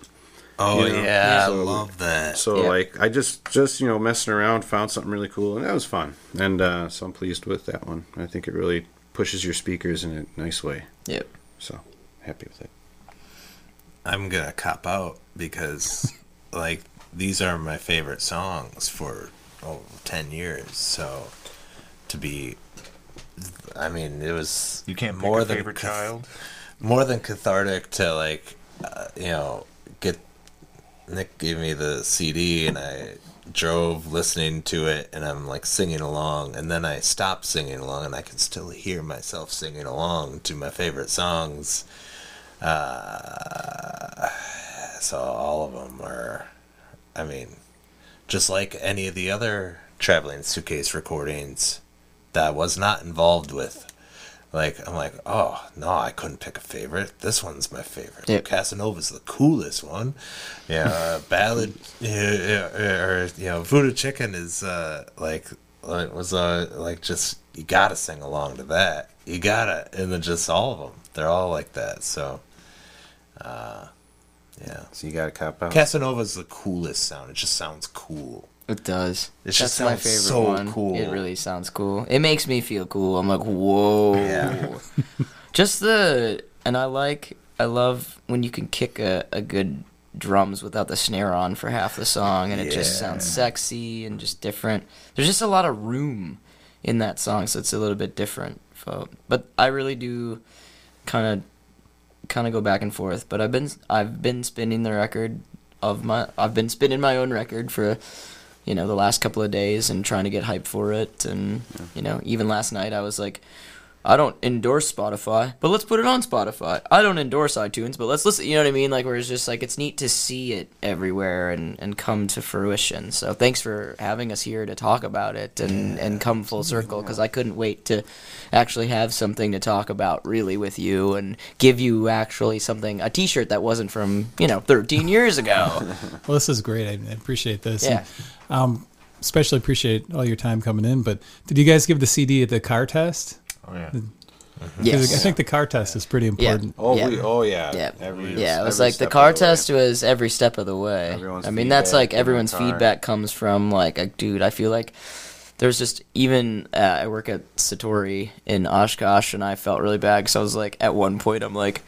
Oh You know, yeah, I love that. So Yeah. like I just just you know messing around found something really cool and that was fun and uh, so I'm pleased with that one. I think it really pushes your speakers in a nice way. Yep. So happy with it. I'm gonna cop out because like these are my favorite songs for oh, 10 years. So to be, I mean, it was You can't pick more a than favorite cath- child. more than cathartic to like, uh, you know, get. Nick gave me the CD and I drove listening to it and I'm like singing along and then I stopped singing along and I can still hear myself singing along to my favorite songs. Uh, so all of them are, I mean, just like any of the other traveling suitcase recordings that I was not involved with. Like I'm like, oh no, I couldn't pick a favorite. This one's my favorite. Yep. Casanova's the coolest one. Yeah, uh, Ballad yeah, yeah, or you know, Voodoo Chicken is uh, like like was uh, like just you gotta sing along to that. You gotta, and then just all of them. They're all like that. So, uh, yeah. So you got to cop out. Casanova's the coolest sound. It just sounds cool. It does. It That's just my favorite so one. cool. It really sounds cool. It makes me feel cool. I'm like, whoa. Yeah. Just the and I like I love when you can kick a, a good drums without the snare on for half the song and it just sounds sexy and just different. There's just a lot of room in that song, so it's a little bit different. But I really do kind of kind of go back and forth. But I've been I've been spinning the record of my I've been spinning my own record for you know the last couple of days and trying to get hype for it. And you know even last night I was like I don't endorse Spotify, but let's put it on Spotify. I don't endorse iTunes, but let's listen. You know what I mean? Like, where it's just like it's neat to see it everywhere and, and come to fruition. So, thanks for having us here to talk about it and, and come full circle because I couldn't wait to actually have something to talk about really with you and give you actually something a T-shirt that wasn't from you know 13 years ago. Well, this is great. I, I appreciate this. Yeah. And, um, especially appreciate all your time coming in. But did you guys give the CD at the car test? Oh yeah. 'Cause Yes. I think the car test is pretty Yeah. important. Oh, Yeah. we, oh yeah. Yeah. Every, Yeah, it was like the car the test was every step of the way. Everyone's I mean, that's like everyone's feedback comes from like, a, dude, I feel like there's just even uh, I work at Satori in Oshkosh, and I felt really bad because I was like, at one point, I'm like,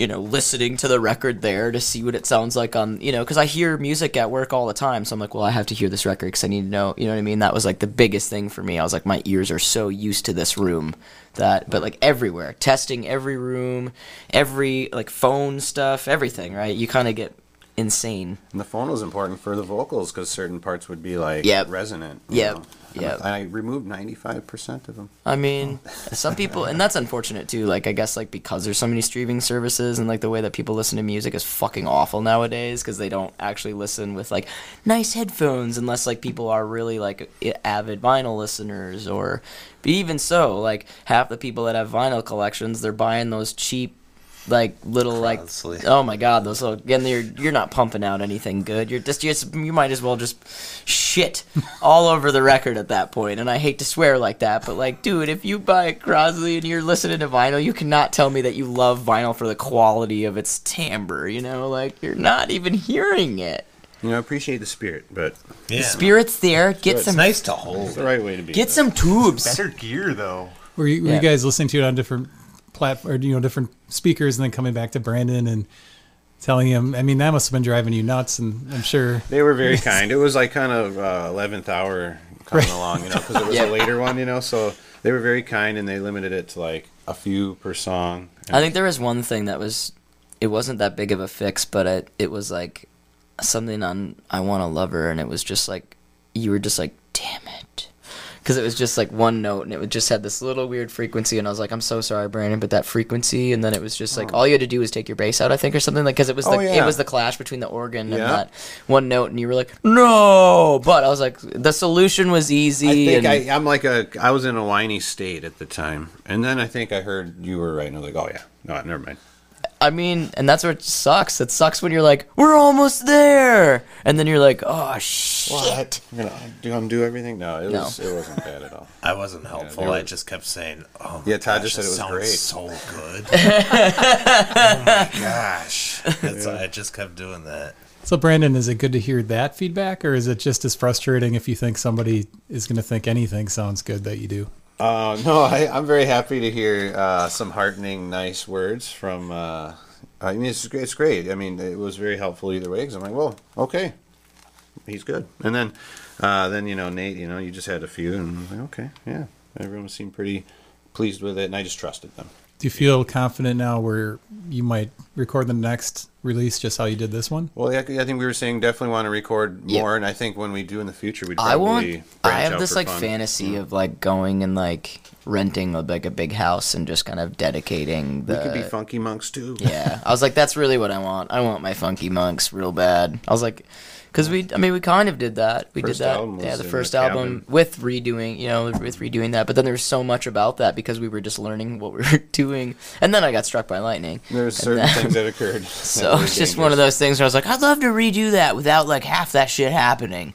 you know, listening to the record there to see what it sounds like on, you know, because I hear music at work all the time. So I'm like, well, I have to hear this record because I need to know, you know what I mean? That was like the biggest thing for me. I was like, my ears are so used to this room that, but like everywhere, testing every room, every like phone stuff, everything, right? You kind of get insane. And the phone was important for the vocals because certain parts would be like Yep. resonant. Yeah, yeah. And I removed ninety five percent of them. I mean, some people, and that's unfortunate too. Like, I guess, like because there's so many streaming services, and like the way that people listen to music is fucking awful nowadays because they don't actually listen with like nice headphones, unless like people are really like avid vinyl listeners, or but even so, like half the people that have vinyl collections, they're buying those cheap. Like little like oh my god those little, again you're you're not pumping out anything good you're just just you might as well just shit all over the record at that point and I hate to swear like that but like dude if you buy a Crosley and you're listening to vinyl you cannot tell me that you love vinyl for the quality of its timbre you know like you're not even hearing it You know, I appreciate the spirit, but Yeah. spirit's there get It's some nice to it's hold. the right way to be. get some tubes Better gear though. Were you, were Yeah. you guys listening to it on different plat or you know different speakers and then coming back to Brandon and telling him? I mean, that must have been driving you nuts, and I'm sure. They were very kind. It was like kind of uh, eleventh hour coming Right. along, you know, because it was Yeah. a later one, you know. So they were very kind, and they limited it to like a few per song. I think there was one thing that was, it wasn't that big of a fix, but it it was like something on I Want to Love Her, and it was just like you were just like, damn it, because it was just like one note, and it would just had this little weird frequency, and I was like, I'm so sorry, Brandon, but that frequency, and then it was just like oh. all you had to do was take your bass out, I think, or something like, because it was Oh, the it was the clash between the organ and that one note, and you were like, no, but I was like, the solution was easy. I think and, I, I'm like a. I was in a whiny state at the time, and then I think I heard you were right, and I was like, "Oh yeah, no, never mind." I mean, and that's what sucks. It sucks when you're like, we're almost there, and then you're like, oh shit. What? I'm gonna do undo everything. No, it No. was. It wasn't bad at all. I wasn't helpful. they were- I just kept saying, "Oh, Yeah, Todd gosh, just said it was sounds great. So good. oh my gosh! That's, I just kept doing that. So, Brandon, is it good to hear that feedback, or is it just as frustrating if you think somebody is going to think anything sounds good that you do? Uh, no, I, I'm very happy to hear uh, some heartening, nice words from. Uh, I mean, it's great. It's great. I mean, it was very helpful either way because I'm like, well, okay, he's good. And then, uh, then you know, Nate, you know, you just had a few, and like, okay, yeah, everyone seemed pretty pleased with it, and I just trusted them. Do you feel confident now where you might record the next release just how you did this one? Well, yeah, I think we were saying definitely want to record Yeah. more, and I think when we do in the future, we'd I want. I have this like fun. fantasy of like going and like renting a, like a big house and just kind of dedicating the. We could be funky monks too. Yeah, I was like, that's really what I want. I want my funky monks real bad. I was like, because we, I mean, we kind of did that. We First did that. album Yeah, the first the album cabin. with redoing, you know, with redoing that. But then there was so much about that because we were just learning what we were doing, and then I got struck by lightning. There's And certain then- things that occurred. So it's just one of those things where I was like, I'd love to redo that without like half that shit happening.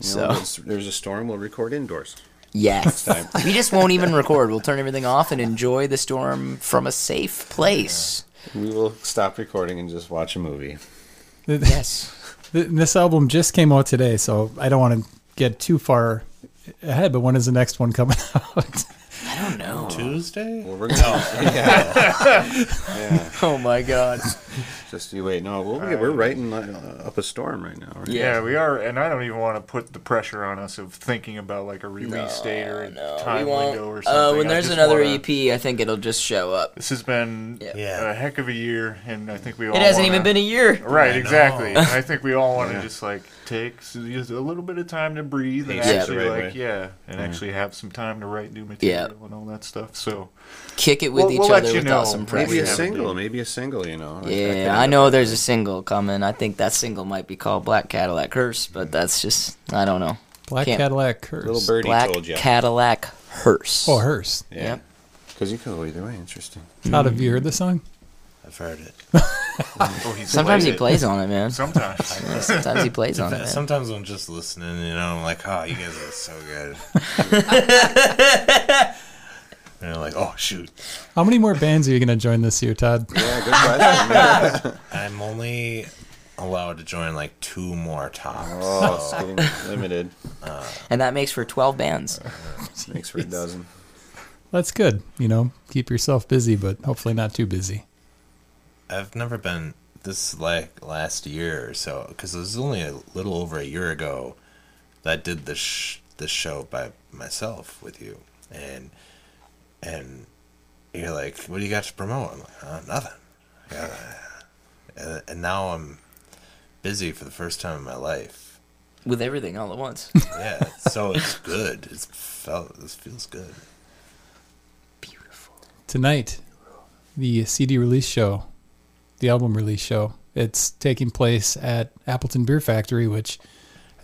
So So there's a storm. We'll record indoors. yes, time. we just won't even record. We'll turn everything off and enjoy the storm from a safe place. We will stop recording and just watch a movie. Yes. Th- This album just came out today, so I don't want to get too far ahead. But when is the next one coming out? I don't know. Tuesday? Well, we're gonna. yeah. yeah. Oh my god. Just you wait. No, we'll, we're writing uh, up a storm right now. Right? Yeah, we are, and I don't even want to put the pressure on us of thinking about like a release date or a No, time window or something. Uh, when there's another wanna- EP, I think it'll just show up. This has been Yeah. Yeah. a heck of a year, and I think we all. It hasn't wanna- even been a year. Right, I exactly. And I think we all want to Yeah. just like take just a little bit of time to breathe and Pace it actually right like way. yeah, and actually have some time to write new material and all that stuff. So Kick it with We'll- each we'll let other you without know. some Maybe pressure. Maybe a single. Maybe a single. You know. That could Yeah, end I know there's a single coming. I think that single might be called Black Cadillac Hearse, but that's just I don't know. Black Can't- Cadillac Curse. Little birdie Black told you. Cadillac Hearse. Oh, hearse. Yeah. Yep. Because you could go either way. Interesting. How have you heard the song? I've heard it. oh, he's Sometimes he played it. plays on it, man. Sometimes. Yeah, sometimes he plays on it. Man. Sometimes I'm just listening, you know, I'm like, oh, you guys are so good. and I'm like, oh, shoot. How many more bands are you going to join this year, Todd? Yeah. Good question. man. I'm only allowed to join like two more tops. oh, it's getting limited. Uh, and that makes for 12 bands. Uh, makes for a dozen. That's good. You know, keep yourself busy, but hopefully not too busy. I've never been this like last year or so because it was only a little over a year ago that I did this sh- this show by myself with you, and and you're like, "What do you got to promote?" I'm like, uh, "Nothing." And, and now I'm busy for the first time in my life. With everything all at once. Yeah, so it's good. It's felt. This feels good. Beautiful. Tonight, the CD release show, the album release show, it's taking place at Appleton Beer Factory, which,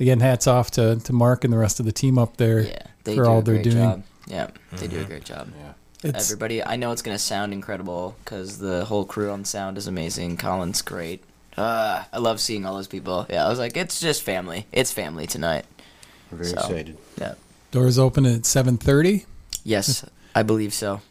again, hats off to, to Mark and the rest of the team up there Yeah, for all they're doing. job. Yeah, they Mm-hmm. do a great job. Yeah. It's, Everybody, I know it's gonna sound incredible because the whole crew on sound is amazing. Colin's great. Uh, I love seeing all those people. Yeah, I was like, it's just family. It's family tonight. We're very So. excited. Yeah. doors open at 7.30. Yes, I believe so.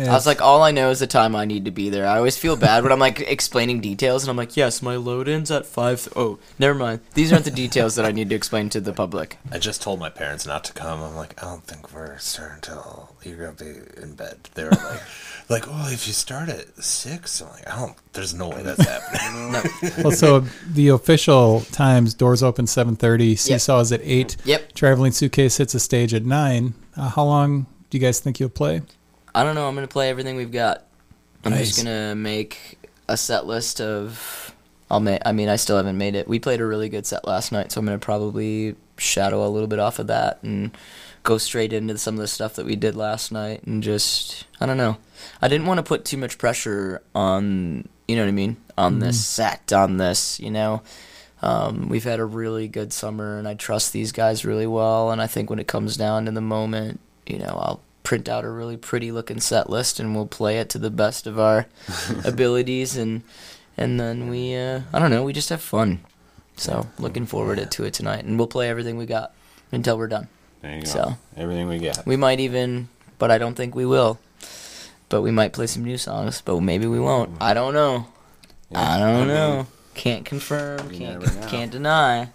Yeah, I was like, all I know is the time I need to be there. I always feel bad when I'm like explaining details, and I'm like, yes, my load in's at five. Oh, never mind. These aren't the details that I need to explain to the public. I just told my parents not to come. I'm like, I don't think we're starting until you're gonna be in bed. They were like, like, oh, if you start at six, I'm like, I don't. There's no way that's happening. No. well, so the official times, doors open 7.30, Seesaw is at 8, Yep. Traveling Suitcase hits a stage at 9. Uh, how long do you guys think you'll play? I don't know. I'm gonna play everything we've got. I'm just gonna make a set list of. I'll make. I mean, I still haven't made it. We played a really good set last night, so I'm gonna probably shadow a little bit off of that and go straight into some of the stuff that we did last night and just. I don't know. I didn't want to put too much pressure on. You know what I mean? On this set, on this. You know. Um, we've had a really good summer, and I trust these guys really well. And I think when it comes down to the moment, you know, I'll print out a really pretty looking set list, and we'll play it to the best of our abilities, and and then we, uh, I don't know, we just have fun. So looking forward to it tonight, and we'll play everything we got until we're done. There you go. So. Everything we got. We might even, but I don't think we will. But we might play some new songs, but maybe we won't. I don't know. I I don't know. Can't confirm. you Can't can't deny.